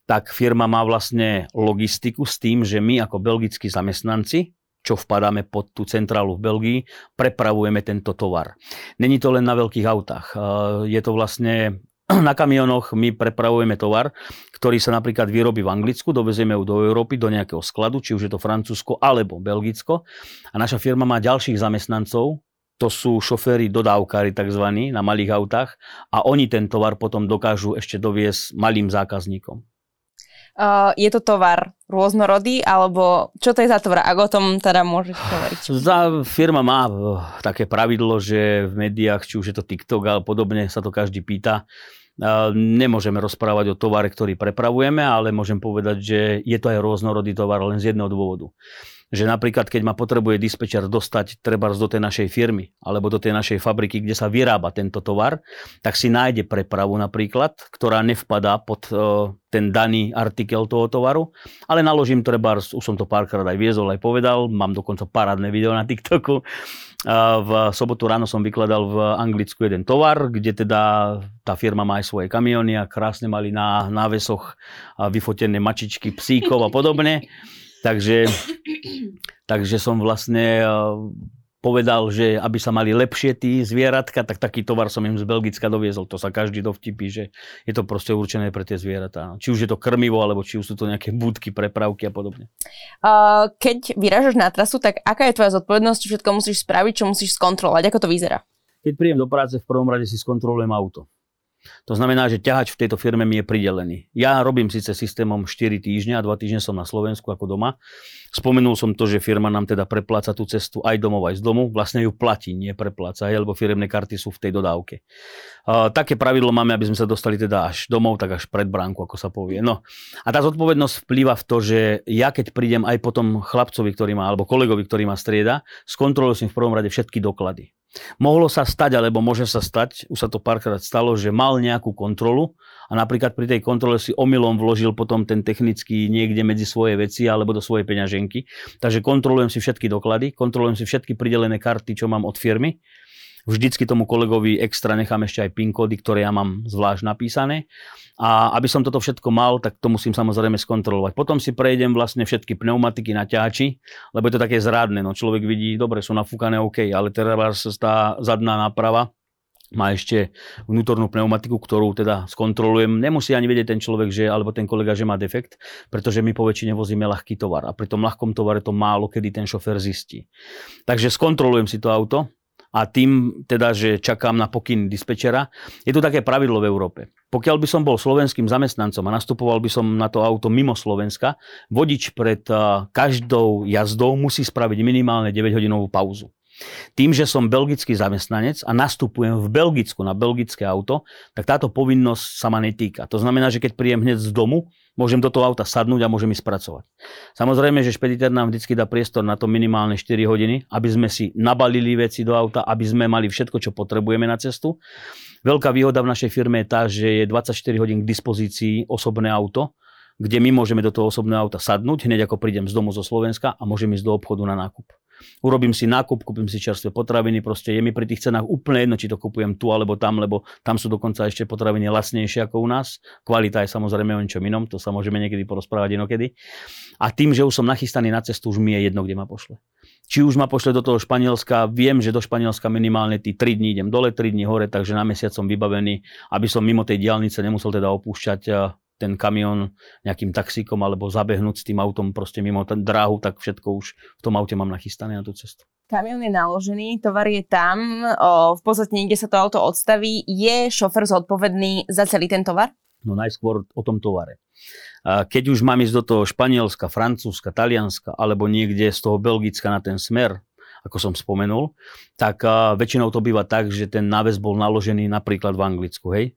Speaker 2: Tak firma má vlastne logistiku s tým, že my ako belgickí zamestnanci, čo vpadáme pod tú centrálu v Belgii, prepravujeme tento tovar. Není to len na veľkých autách. Je to vlastne na kamionoch my prepravujeme tovar, ktorý sa napríklad vyrobí v Anglicku, dovezieme ho do Európy, do nejakého skladu, či už je to Francúzsko alebo Belgicko. A naša firma má ďalších zamestnancov, to sú šoféry dodávkári tzv. na malých autách a oni ten tovar potom dokážu ešte doviesť malým zákazníkom.
Speaker 1: Uh, je to tovar rôznorodý, alebo čo to je za tovar, ak o tom teda môžeš hovoriť?
Speaker 2: Za firma má uh, také pravidlo, že v médiách, či už je to TikTok alebo podobne, sa to každý pýta. Uh, nemôžeme rozprávať o tovare, ktorý prepravujeme, ale môžem povedať, že je to aj rôznorodý tovar len z jedného dôvodu že napríklad keď ma potrebuje dispečer dostať treba do tej našej firmy alebo do tej našej fabriky, kde sa vyrába tento tovar, tak si nájde prepravu napríklad, ktorá nevpadá pod uh, ten daný artikel toho tovaru, ale naložím treba, už som to párkrát aj viezol, aj povedal, mám dokonca parádne video na TikToku. Uh, v sobotu ráno som vykladal v Anglicku jeden tovar, kde teda tá firma má aj svoje kamiony a krásne mali na návesoch vyfotené mačičky psíkov a podobne. Takže, takže som vlastne eh, povedal, že aby sa mali lepšie tí zvieratka, tak taký tovar som im z Belgicka doviezol. To sa každý dovtipí, že je to proste určené pre tie zvieratá. Či už je to krmivo, alebo či už sú to nejaké budky, prepravky a podobne.
Speaker 1: Uh, keď vyražaš na trasu, tak aká je tvoja zodpovednosť? Všetko musíš spraviť, čo musíš skontrolovať? Ako to vyzerá?
Speaker 2: Keď príjem do práce, v prvom rade si skontrolujem auto. To znamená, že ťahač v tejto firme mi je pridelený. Ja robím síce systémom 4 týždňa a 2 týždne som na Slovensku ako doma. Spomenul som to, že firma nám teda prepláca tú cestu aj domov, aj z domu. Vlastne ju platí, nie prepláca, lebo firemné karty sú v tej dodávke. Uh, také pravidlo máme, aby sme sa dostali teda až domov, tak až pred bránku, ako sa povie. No. A tá zodpovednosť vplýva v to, že ja keď prídem aj potom chlapcovi, ktorý má, alebo kolegovi, ktorý ma strieda, skontrolujem si v prvom rade všetky doklady. Mohlo sa stať, alebo môže sa stať, už sa to párkrát stalo, že mal nejakú kontrolu a napríklad pri tej kontrole si omylom vložil potom ten technický niekde medzi svoje veci alebo do svojej peňaženky. Takže kontrolujem si všetky doklady, kontrolujem si všetky pridelené karty, čo mám od firmy Vždycky tomu kolegovi extra nechám ešte aj PIN kódy, ktoré ja mám zvlášť napísané. A aby som toto všetko mal, tak to musím samozrejme skontrolovať. Potom si prejdem vlastne všetky pneumatiky na ťači, lebo je to také zrádne. No človek vidí, dobre, sú nafúkané OK, ale teraz tá zadná náprava má ešte vnútornú pneumatiku, ktorú teda skontrolujem. Nemusí ani vedieť ten človek, že, alebo ten kolega, že má defekt, pretože my po väčšine vozíme ľahký tovar a pri tom ľahkom tovare to málo kedy ten šofer zistí. Takže skontrolujem si to auto, a tým teda, že čakám na pokyn dispečera. Je tu také pravidlo v Európe. Pokiaľ by som bol slovenským zamestnancom a nastupoval by som na to auto mimo Slovenska, vodič pred každou jazdou musí spraviť minimálne 9-hodinovú pauzu. Tým, že som belgický zamestnanec a nastupujem v Belgicku na belgické auto, tak táto povinnosť sa ma netýka. To znamená, že keď príjem hneď z domu, môžem do toho auta sadnúť a môžem ísť pracovať. Samozrejme, že špediter nám vždy dá priestor na to minimálne 4 hodiny, aby sme si nabalili veci do auta, aby sme mali všetko, čo potrebujeme na cestu. Veľká výhoda v našej firme je tá, že je 24 hodín k dispozícii osobné auto, kde my môžeme do toho osobného auta sadnúť, hneď ako prídem z domu zo Slovenska a môžem ísť do obchodu na nákup. Urobím si nákup, kúpim si čerstvé potraviny, proste je mi pri tých cenách úplne jedno, či to kupujem tu alebo tam, lebo tam sú dokonca ešte potraviny lacnejšie ako u nás. Kvalita je samozrejme o ničom inom, to sa môžeme niekedy porozprávať inokedy. A tým, že už som nachystaný na cestu, už mi je jedno, kde ma pošle. Či už ma pošle do toho Španielska, viem, že do Španielska minimálne tí 3 dní idem dole, 3 dní hore, takže na mesiac som vybavený, aby som mimo tej diálnice nemusel teda opúšťať eh, ten kamión nejakým taxíkom alebo zabehnúť s tým autom proste mimo ten dráhu, tak všetko už v tom aute mám nachystané na tú cestu.
Speaker 1: Kamión je naložený, tovar je tam, o, v podstate niekde sa to auto odstaví. Je šofer zodpovedný za celý ten tovar?
Speaker 2: No najskôr o tom tovare. Keď už mám ísť do toho Španielska, Francúzska, Talianska alebo niekde z toho Belgicka na ten smer, ako som spomenul, tak väčšinou to býva tak, že ten náves bol naložený napríklad v Anglicku, hej?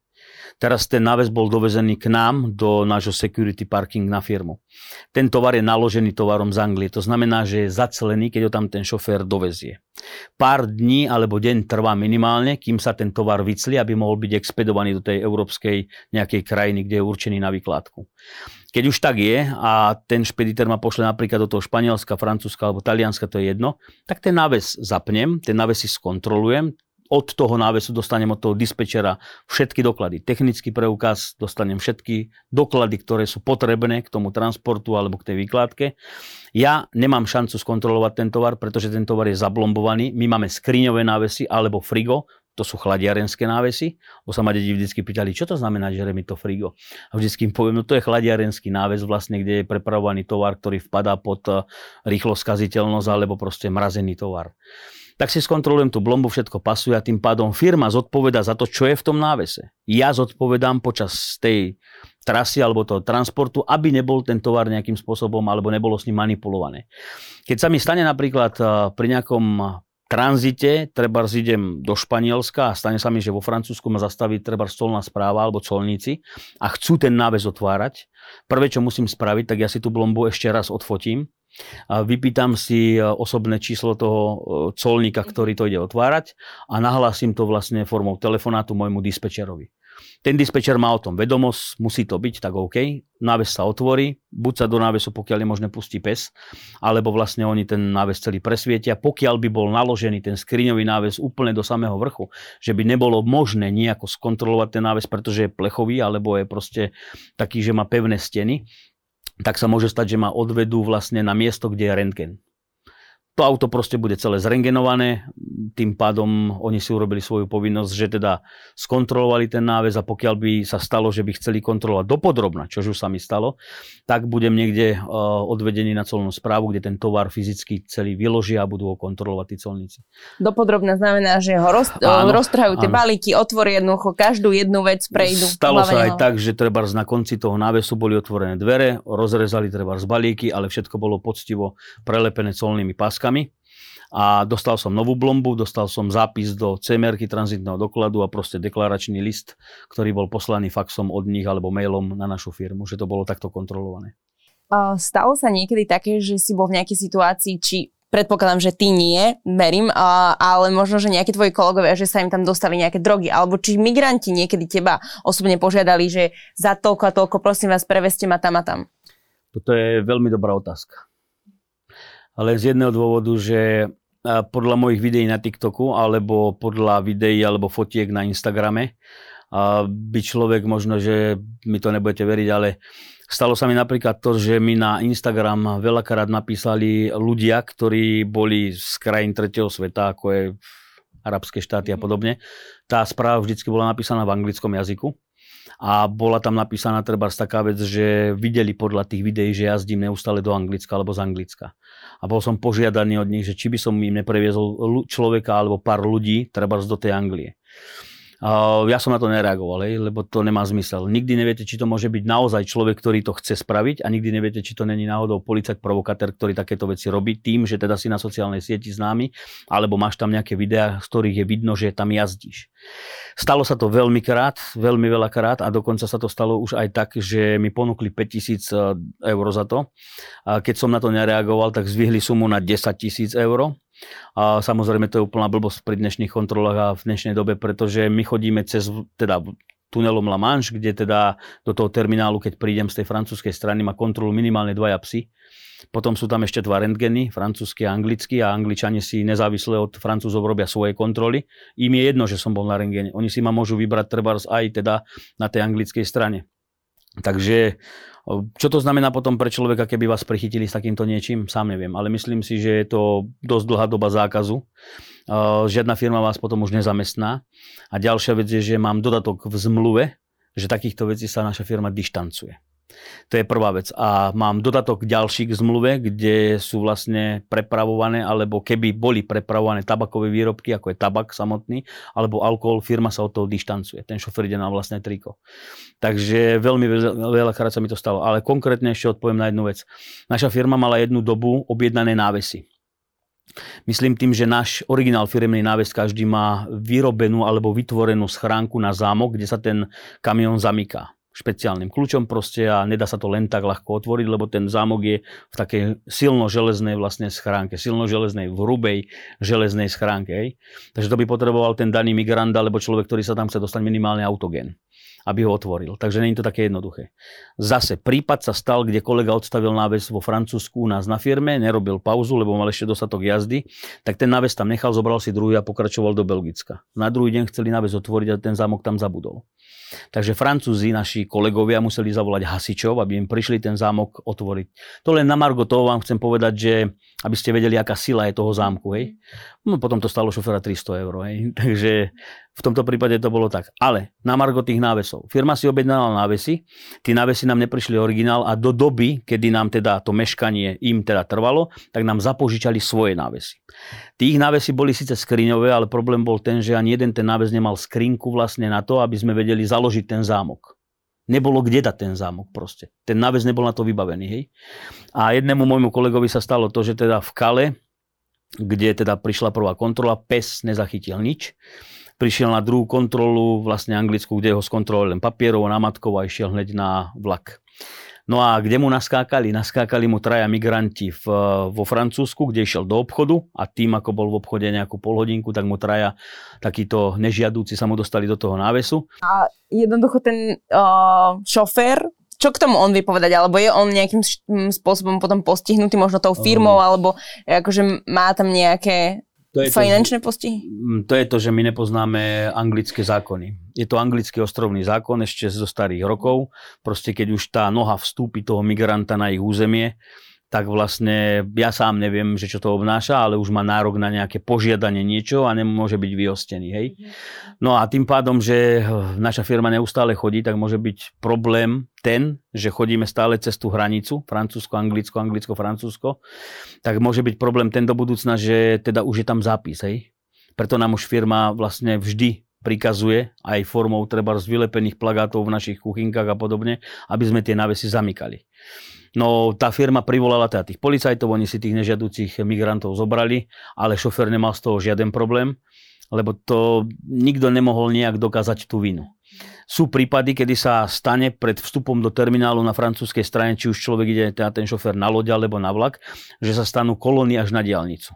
Speaker 2: Teraz ten náves bol dovezený k nám do nášho security parking na firmu. Ten tovar je naložený tovarom z Anglie. To znamená, že je zacelený, keď ho tam ten šofér dovezie. Pár dní alebo deň trvá minimálne, kým sa ten tovar vycli, aby mohol byť expedovaný do tej európskej nejakej krajiny, kde je určený na vykládku. Keď už tak je a ten špediter ma pošle napríklad do toho Španielska, Francúzska alebo Talianska, to je jedno, tak ten náves zapnem, ten náves si skontrolujem, od toho návesu dostanem od toho dispečera všetky doklady. Technický preukaz, dostanem všetky doklady, ktoré sú potrebné k tomu transportu alebo k tej výkladke. Ja nemám šancu skontrolovať ten tovar, pretože ten tovar je zablombovaný. My máme skriňové návesy alebo frigo, to sú chladiarenské návesy, bo sa ma deti vždy pýtali, čo to znamená, že mi to frigo. A vždy im poviem, no to je chladiarenský náves, vlastne, kde je prepravovaný tovar, ktorý vpadá pod eh, rýchlo skaziteľnosť alebo proste mrazený tovar tak si skontrolujem tú blombu, všetko pasuje a tým pádom firma zodpoveda za to, čo je v tom návese. Ja zodpovedám počas tej trasy alebo toho transportu, aby nebol ten tovar nejakým spôsobom alebo nebolo s ním manipulované. Keď sa mi stane napríklad eh, pri nejakom tranzite, treba idem do Španielska a stane sa mi, že vo Francúzsku ma zastaví treba stolná správa alebo colníci a chcú ten náves otvárať. Prvé, čo musím spraviť, tak ja si tú blombu ešte raz odfotím a vypýtam si e, osobné číslo toho e, colníka, ktorý to ide otvárať a nahlásim to vlastne formou telefonátu môjmu dispečerovi. Ten dispečer má o tom vedomosť, musí to byť, tak OK. Náves sa otvorí, buď sa do návesu, pokiaľ je možné, pustí pes, alebo vlastne oni ten náves celý presvietia. Pokiaľ by bol naložený ten skriňový náves úplne do samého vrchu, že by nebolo možné nejako skontrolovať ten náves, pretože je plechový, alebo je proste taký, že má pevné steny, tak sa môže stať, že ma odvedú vlastne na miesto, kde je rentgen to auto proste bude celé zrengenované, tým pádom oni si urobili svoju povinnosť, že teda skontrolovali ten náves a pokiaľ by sa stalo, že by chceli kontrolovať dopodrobna, čo už sa mi stalo, tak budem niekde uh, odvedený na colnú správu, kde ten tovar fyzicky celý vyložia a budú ho kontrolovať tí colníci.
Speaker 1: Dopodrobna znamená, že ho roz, áno, roztrhajú tie áno. balíky, otvoria jednoducho každú jednu vec, prejdú.
Speaker 2: Stalo sa aj tak, že treba na konci toho návesu boli otvorené dvere, rozrezali treba z balíky, ale všetko bolo poctivo prelepené colnými paskami páskami a dostal som novú blombu, dostal som zápis do CMR tranzitného dokladu a proste deklaračný list, ktorý bol poslaný faxom od nich alebo mailom na našu firmu, že to bolo takto kontrolované.
Speaker 1: Stalo sa niekedy také, že si bol v nejakej situácii, či predpokladám, že ty nie, verím, ale možno, že nejakí tvoji kolegovia, že sa im tam dostali nejaké drogy, alebo či migranti niekedy teba osobne požiadali, že za toľko a toľko, prosím vás, preveste ma tam a tam.
Speaker 2: Toto je veľmi dobrá otázka ale z jedného dôvodu, že podľa mojich videí na TikToku alebo podľa videí alebo fotiek na Instagrame by človek možno, že mi to nebudete veriť, ale stalo sa mi napríklad to, že mi na Instagram veľakrát napísali ľudia, ktorí boli z krajín tretieho sveta, ako je arabské štáty a podobne. Tá správa vždy bola napísaná v anglickom jazyku a bola tam napísaná treba taká vec, že videli podľa tých videí, že jazdím neustále do Anglicka alebo z Anglicka. A bol som požiadaný od nich, že či by som im nepreviezol človeka alebo pár ľudí treba do tej Anglie. Ja som na to nereagoval, lebo to nemá zmysel. Nikdy neviete, či to môže byť naozaj človek, ktorý to chce spraviť a nikdy neviete, či to není náhodou policajt, provokatér, ktorý takéto veci robí tým, že teda si na sociálnej sieti známy, alebo máš tam nejaké videá, z ktorých je vidno, že tam jazdíš. Stalo sa to veľmi krát, veľmi veľa krát a dokonca sa to stalo už aj tak, že mi ponúkli 5000 e, eur za to. A keď som na to nereagoval, tak zvihli sumu na 10 tisíc eur a samozrejme to je úplná blbosť pri dnešných kontrolách a v dnešnej dobe, pretože my chodíme cez, teda tunelom La Manche, kde teda do toho terminálu, keď prídem z tej francúzskej strany, ma kontrolujú minimálne dvaja psi. Potom sú tam ešte dva rentgeny, francúzsky a anglický a angličani si nezávisle od francúzov robia svoje kontroly. Im je jedno, že som bol na rentgene. Oni si ma môžu vybrať treba aj teda na tej anglickej strane. Takže čo to znamená potom pre človeka, keby vás prichytili s takýmto niečím? Sám neviem, ale myslím si, že je to dosť dlhá doba zákazu. Žiadna firma vás potom už nezamestná. A ďalšia vec je, že mám dodatok v zmluve, že takýchto vecí sa naša firma dištancuje. To je prvá vec. A mám dodatok ďalší k zmluve, kde sú vlastne prepravované, alebo keby boli prepravované tabakové výrobky, ako je tabak samotný, alebo alkohol, firma sa od toho dištancuje. Ten šofer ide na vlastné triko. Takže veľmi veľakrát sa mi to stalo. Ale konkrétne ešte odpoviem na jednu vec. Naša firma mala jednu dobu objednané návesy. Myslím tým, že náš originál firemný náves každý má vyrobenú alebo vytvorenú schránku na zámok, kde sa ten kamión zamyká špeciálnym kľúčom proste a nedá sa to len tak ľahko otvoriť, lebo ten zámok je v takej silno železnej vlastne schránke, silno železnej, hrubej železnej schránke. Takže to by potreboval ten daný migrant alebo človek, ktorý sa tam chce dostať minimálne autogen aby ho otvoril. Takže je to také jednoduché. Zase prípad sa stal, kde kolega odstavil náves vo Francúzsku u nás na firme, nerobil pauzu, lebo mal ešte dostatok jazdy, tak ten náves tam nechal, zobral si druhý a pokračoval do Belgicka. Na druhý deň chceli náves otvoriť a ten zámok tam zabudol. Takže Francúzi, naši kolegovia, museli zavolať hasičov, aby im prišli ten zámok otvoriť. To len na Margo toho vám chcem povedať, že aby ste vedeli, aká sila je toho zámku. Hej. No, potom to stalo šoféra 300 eur. Hej. Takže v tomto prípade to bolo tak. Ale na Margo tých návesov. Firma si objednala návesy, tí návesy nám neprišli originál a do doby, kedy nám teda to meškanie im teda trvalo, tak nám zapožičali svoje návesy. Tých návesy boli síce skriňové, ale problém bol ten, že ani jeden ten náves nemal skrinku vlastne na to, aby sme vedeli založiť ten zámok nebolo kde dať ten zámok proste. Ten náves nebol na to vybavený, hej. A jednému môjmu kolegovi sa stalo to, že teda v Kale, kde teda prišla prvá kontrola, pes nezachytil nič. Prišiel na druhú kontrolu, vlastne anglickú, kde ho skontrolovali len papierov, námatkov a išiel hneď na vlak. No a kde mu naskákali? Naskákali mu traja migranti v, vo Francúzsku, kde išiel do obchodu a tým, ako bol v obchode nejakú polhodinku, tak mu traja takíto nežiadúci sa mu dostali do toho návesu.
Speaker 1: A jednoducho ten uh, šofér, čo k tomu on vie povedať? Alebo je on nejakým spôsobom potom postihnutý možno tou firmou, uh. alebo akože má tam nejaké to je Finančné to, postihy?
Speaker 2: Mm, to je to, že my nepoznáme anglické zákony. Je to anglický ostrovný zákon ešte zo starých rokov. Proste keď už tá noha vstúpi toho migranta na ich územie, tak vlastne ja sám neviem, že čo to obnáša, ale už má nárok na nejaké požiadanie niečo a nemôže byť vyostený. Hej? No a tým pádom, že naša firma neustále chodí, tak môže byť problém ten, že chodíme stále cez tú hranicu, Francúzsko, Anglicko, Anglicko, Francúzsko, tak môže byť problém ten do budúcna, že teda už je tam zápis. Hej? Preto nám už firma vlastne vždy prikazuje aj formou treba z vylepených plagátov v našich kuchynkách a podobne, aby sme tie návesy zamykali. No tá firma privolala teda tých policajtov, oni si tých nežiadúcich migrantov zobrali, ale šofer nemal z toho žiaden problém, lebo to nikto nemohol nejak dokázať tú vinu. Sú prípady, kedy sa stane pred vstupom do terminálu na francúzskej strane, či už človek ide teda ten šofer na loď alebo na vlak, že sa stanú kolóny až na diálnicu.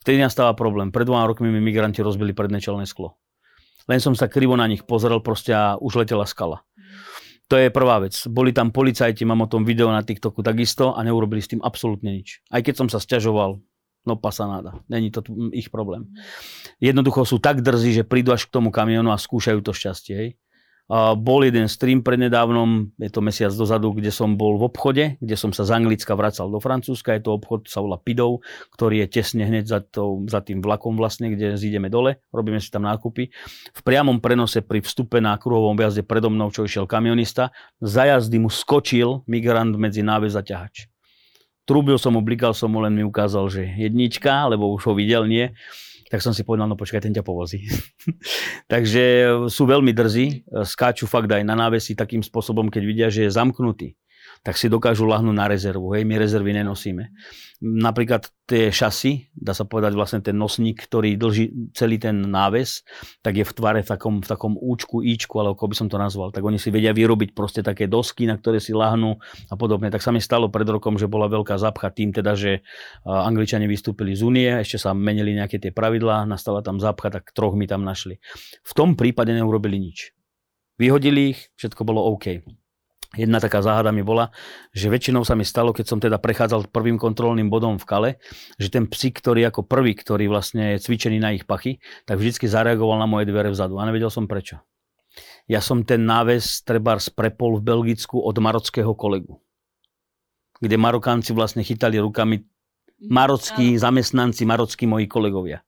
Speaker 2: Vtedy nastáva problém. Pred dvoma rokmi mi migranti rozbili predné čelné sklo. Len som sa krivo na nich pozrel proste a už letela skala. To je prvá vec. Boli tam policajti, mám o tom video na TikToku takisto a neurobili s tým absolútne nič. Aj keď som sa sťažoval, no pasanáda. Není to ich problém. Jednoducho sú tak drzí, že prídu až k tomu kamionu a skúšajú to šťastie. Hej. Bol jeden stream prednedávnom, je to mesiac dozadu, kde som bol v obchode, kde som sa z Anglicka vracal do Francúzska. Je to obchod, sa volá Pidov, ktorý je tesne hneď za, to, za tým vlakom vlastne, kde zídeme dole, robíme si tam nákupy. V priamom prenose pri vstupe na kruhovom jazde predo mnou, čo išiel kamionista, za jazdy mu skočil migrant medzi náves a ťahač. Trúbil som mu, blikal som mu, len mi ukázal, že jednička, lebo už ho videl, nie tak som si povedal, no počkaj, ten ťa povozí. Takže sú veľmi drzí, skáču fakt aj na návesi takým spôsobom, keď vidia, že je zamknutý tak si dokážu lahnúť na rezervu. Hej, my rezervy nenosíme. Napríklad tie šasy, dá sa povedať vlastne ten nosník, ktorý dlží celý ten náves, tak je v tvare v takom, v takom účku, íčku, ale ako by som to nazval. Tak oni si vedia vyrobiť proste také dosky, na ktoré si lahnú a podobne. Tak sa mi stalo pred rokom, že bola veľká zapcha tým teda, že Angličania vystúpili z únie, ešte sa menili nejaké tie pravidlá, nastala tam zapcha, tak troch mi tam našli. V tom prípade neurobili nič Vyhodili ich, všetko bolo OK. Jedna taká záhada mi bola, že väčšinou sa mi stalo, keď som teda prechádzal prvým kontrolným bodom v Kale, že ten psík, ktorý ako prvý, ktorý vlastne je cvičený na ich pachy, tak vždycky zareagoval na moje dvere vzadu a nevedel som prečo. Ja som ten náves trebárs prepol v Belgicku od marockého kolegu, kde Marokánci vlastne chytali rukami marockí zamestnanci, marockí moji kolegovia.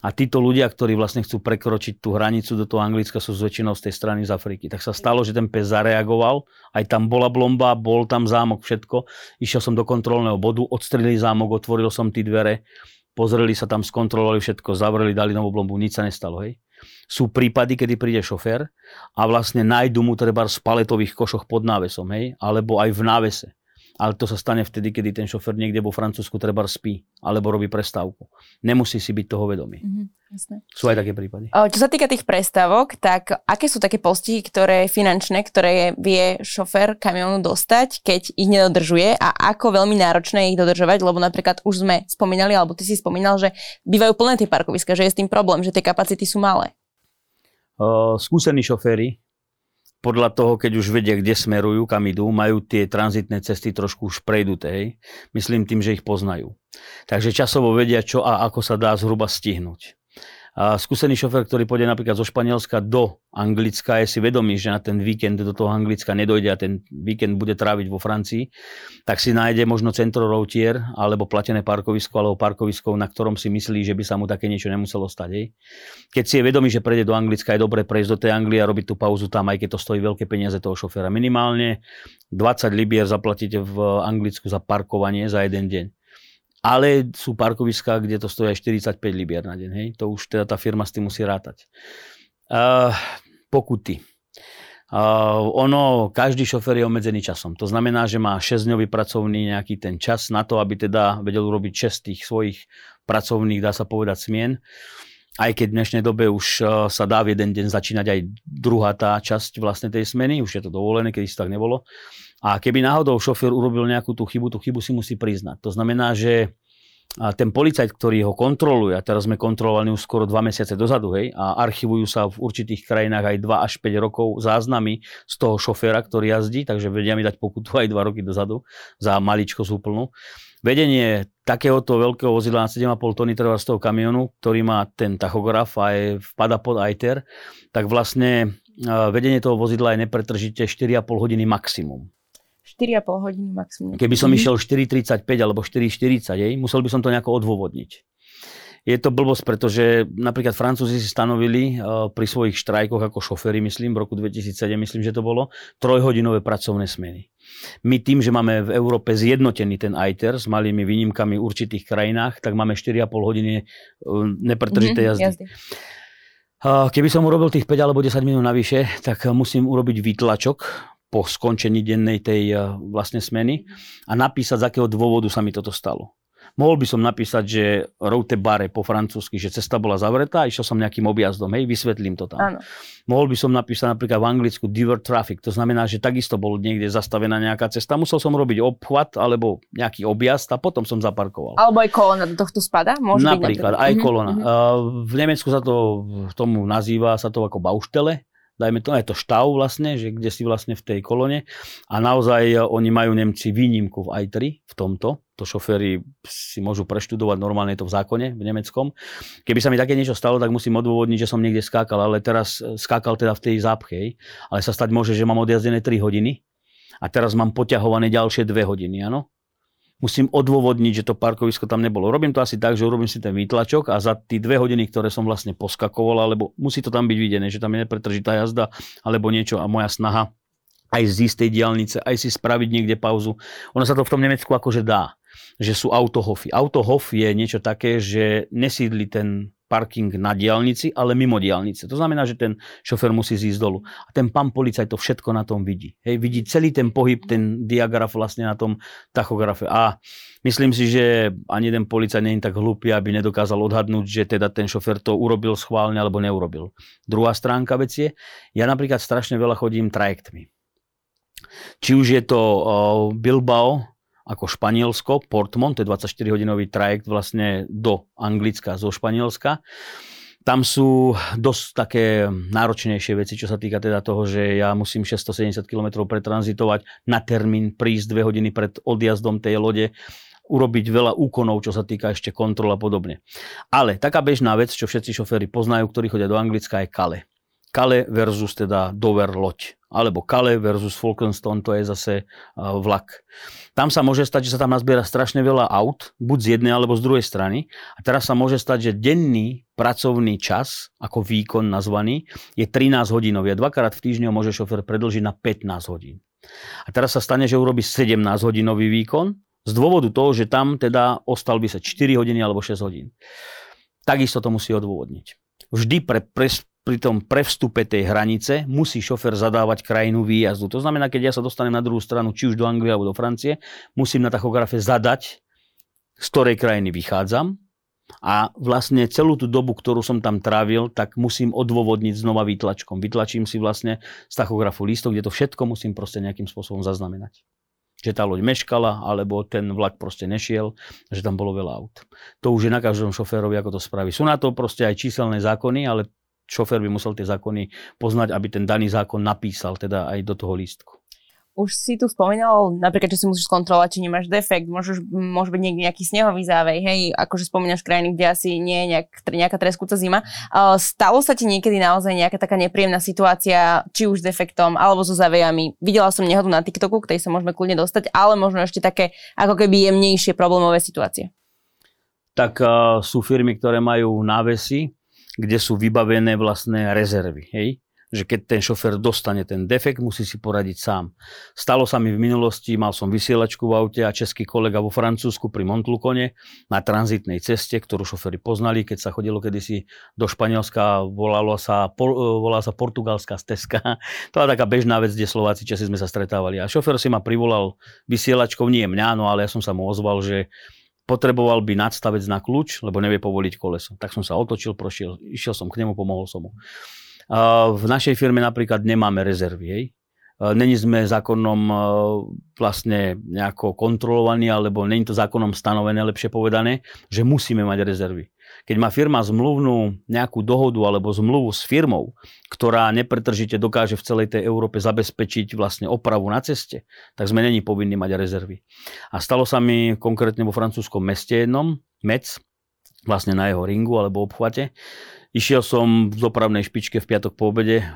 Speaker 2: A títo ľudia, ktorí vlastne chcú prekročiť tú hranicu do toho Anglicka, sú z väčšinou z tej strany z Afriky. Tak sa stalo, že ten pes zareagoval, aj tam bola blomba, bol tam zámok, všetko. Išiel som do kontrolného bodu, odstrelili zámok, otvoril som tie dvere, pozreli sa tam, skontrolovali všetko, zavreli, dali novú blombu, nič sa nestalo. Hej. Sú prípady, kedy príde šofér a vlastne nájdu mu treba v paletových košoch pod návesom, hej, alebo aj v návese ale to sa stane vtedy, kedy ten šofer niekde vo Francúzsku treba spí alebo robí prestávku. Nemusí si byť toho vedomý. Mm-hmm, jasné. Sú aj také prípady.
Speaker 1: O, čo sa týka tých prestávok, tak aké sú také postihy, ktoré finančné, ktoré vie šofer kamionu dostať, keď ich nedodržuje a ako veľmi náročné ich dodržovať, lebo napríklad už sme spomínali, alebo ty si spomínal, že bývajú plné tie parkoviska, že je s tým problém, že tie kapacity sú malé.
Speaker 2: Uh, skúsení šoféry podľa toho, keď už vedia, kde smerujú, kam idú, majú tie tranzitné cesty trošku už prejduté. Hej. Myslím tým, že ich poznajú. Takže časovo vedia, čo a ako sa dá zhruba stihnúť. A skúsený šofer, ktorý pôjde napríklad zo Španielska do Anglicka, je si vedomý, že na ten víkend do toho Anglicka nedojde a ten víkend bude tráviť vo Francii, tak si nájde možno centro routier alebo platené parkovisko alebo parkovisko, na ktorom si myslí, že by sa mu také niečo nemuselo stať. Hej. Keď si je vedomý, že prejde do Anglicka, je dobre prejsť do tej Anglie a robiť tú pauzu tam, aj keď to stojí veľké peniaze toho šoféra. Minimálne 20 libier zaplatíte v Anglicku za parkovanie za jeden deň ale sú parkoviská, kde to stojí aj 45 libier na deň. Hej? To už teda tá firma s tým musí rátať. Uh, pokuty. Uh, ono, každý šofer je obmedzený časom. To znamená, že má 6-dňový pracovný nejaký ten čas na to, aby teda vedel urobiť 6 tých svojich pracovných, dá sa povedať, smien. Aj keď v dnešnej dobe už uh, sa dá v jeden deň začínať aj druhá tá časť vlastne tej smeny, už je to dovolené, keď si tak nebolo. A keby náhodou šofér urobil nejakú tú chybu, tú chybu si musí priznať. To znamená, že ten policajt, ktorý ho kontroluje, a teraz sme kontrolovali už skoro dva mesiace dozadu, hej, a archivujú sa v určitých krajinách aj 2 až 5 rokov záznamy z toho šoféra, ktorý jazdí, takže vedia mi dať pokutu aj 2 roky dozadu za maličko úplnú. Vedenie takéhoto veľkého vozidla na 7,5 tony toho kamionu, ktorý má ten tachograf a je, vpada pod ITER, tak vlastne vedenie toho vozidla je nepretržite 4,5 hodiny maximum.
Speaker 1: 4,5 hodiny maximum.
Speaker 2: Keby som mm-hmm. išiel 4,35 alebo 4,40, jej, musel by som to nejako odôvodniť. Je to blbosť, pretože napríklad Francúzi si stanovili uh, pri svojich štrajkoch ako šoféry, myslím, v roku 2007, myslím, že to bolo, trojhodinové pracovné smeny. My tým, že máme v Európe zjednotený ten ITER s malými výnimkami v určitých krajinách, tak máme 4,5 hodiny uh, nepretržité mm-hmm, jazdy. jazdy. Keby som urobil tých 5 alebo 10 minút navyše, tak musím urobiť výtlačok po skončení dennej tej eh, vlastne smeny a napísať, z akého dôvodu sa mi toto stalo. Mohol by som napísať, že route bare po francúzsky, že cesta bola zavretá, išiel som nejakým objazdom, hej, vysvetlím to tam. Áno. Mohol by som napísať napríklad v anglicku divert traffic, to znamená, že takisto bol niekde zastavená nejaká cesta, musel som robiť obchvat alebo nejaký objazd a potom som zaparkoval.
Speaker 1: Alebo aj kolona do tohto spada?
Speaker 2: Môže napríklad, byť aj mhm, kolona. Uh-huh. V Nemecku sa to tomu nazýva sa to ako bauštele, dajme to, je to štav vlastne, že kde si vlastne v tej kolone a naozaj e, oni majú Nemci výnimku v i3 v tomto, to šoféry si môžu preštudovať, normálne je to v zákone v nemeckom. Keby sa mi také niečo stalo, tak musím odôvodniť, že som niekde skákal, ale teraz e, skákal teda v tej zápche, ale sa stať môže, že mám odjazdené 3 hodiny a teraz mám poťahované ďalšie 2 hodiny, áno? Musím odôvodniť, že to parkovisko tam nebolo. Robím to asi tak, že urobím si ten výtlačok a za tie dve hodiny, ktoré som vlastne poskakoval, alebo musí to tam byť videné, že tam je nepretržitá jazda alebo niečo a moja snaha aj z istej diálnice, aj si spraviť niekde pauzu. Ono sa to v tom Nemecku akože dá, že sú autohofy. Autohof je niečo také, že nesídli ten parking na diálnici, ale mimo diálnice. To znamená, že ten šofer musí zísť dolu. A ten pán policajt to všetko na tom vidí. Hej, vidí celý ten pohyb, ten diagraf vlastne na tom tachografe. A myslím si, že ani jeden policajt nie je tak hlúpy, aby nedokázal odhadnúť, že teda ten šofer to urobil schválne alebo neurobil. Druhá stránka vec je, ja napríklad strašne veľa chodím trajektmi. Či už je to Bilbao, ako Španielsko, Portmont, to je 24-hodinový trajekt vlastne do Anglicka zo Španielska. Tam sú dosť také náročnejšie veci, čo sa týka teda toho, že ja musím 670 km pretranzitovať na termín, prísť dve hodiny pred odjazdom tej lode, urobiť veľa úkonov, čo sa týka ešte kontrol a podobne. Ale taká bežná vec, čo všetci šoféry poznajú, ktorí chodia do Anglicka, je kale. Kale versus teda Dover loď. Alebo Kale versus Falkenstone, to je zase vlak. Tam sa môže stať, že sa tam nazbiera strašne veľa aut, buď z jednej alebo z druhej strany. A teraz sa môže stať, že denný pracovný čas, ako výkon nazvaný, je 13 hodinový. A dvakrát v týždni ho môže šofer predlžiť na 15 hodín. A teraz sa stane, že urobí 17 hodinový výkon, z dôvodu toho, že tam teda ostal by sa 4 hodiny alebo 6 hodín. Takisto to musí odôvodniť. Vždy pre, pre, pri tom prevstupe tej hranice musí šofer zadávať krajinu výjazdu. To znamená, keď ja sa dostanem na druhú stranu, či už do Anglie alebo do Francie, musím na tachografe zadať, z ktorej krajiny vychádzam a vlastne celú tú dobu, ktorú som tam trávil, tak musím odôvodniť znova výtlačkom. Vytlačím si vlastne z tachografu lístok, kde to všetko musím proste nejakým spôsobom zaznamenať že tá loď meškala, alebo ten vlak proste nešiel, že tam bolo veľa aut. To už je na každom šoférovi, ako to spraví. Sú na to proste aj číselné zákony, ale šofér by musel tie zákony poznať, aby ten daný zákon napísal teda aj do toho lístku.
Speaker 1: Už si tu spomínal, napríklad, že si musíš skontrolovať, či nemáš defekt, môžeš, môže byť niekde nejaký snehový závej, hej, akože spomínaš krajiny, kde asi nie je nejak, nejaká treskúca zima. Stalo sa ti niekedy naozaj nejaká taká nepríjemná situácia, či už s defektom, alebo so závejami? Videla som nehodu na TikToku, k tej sa môžeme kľudne dostať, ale možno ešte také ako keby jemnejšie problémové situácie.
Speaker 2: Tak uh, sú firmy, ktoré majú návesy, kde sú vybavené vlastné rezervy. Hej? že keď ten šofer dostane ten defekt, musí si poradiť sám. Stalo sa mi v minulosti, mal som vysielačku v aute a český kolega vo Francúzsku pri Montlukone na tranzitnej ceste, ktorú šoféry poznali, keď sa chodilo kedysi do Španielska, volalo sa, volala sa portugalská stezka. To je taká bežná vec, kde Slováci Česi sme sa stretávali. A šofer si ma privolal vysielačkou, nie mňa, no ale ja som sa mu ozval, že potreboval by nadstavec na kľúč, lebo nevie povoliť koleso. Tak som sa otočil, prošiel, išiel som k nemu, pomohol som mu. V našej firme napríklad nemáme rezervy. Hej. Není sme zákonom vlastne nejako kontrolovaní, alebo není to zákonom stanovené, lepšie povedané, že musíme mať rezervy. Keď má firma zmluvnú nejakú dohodu alebo zmluvu s firmou, ktorá nepretržite dokáže v celej tej Európe zabezpečiť vlastne opravu na ceste, tak sme není povinni mať rezervy. A stalo sa mi konkrétne vo francúzskom meste jednom, Mec, vlastne na jeho ringu alebo obchvate, Išiel som v dopravnej špičke v piatok po obede,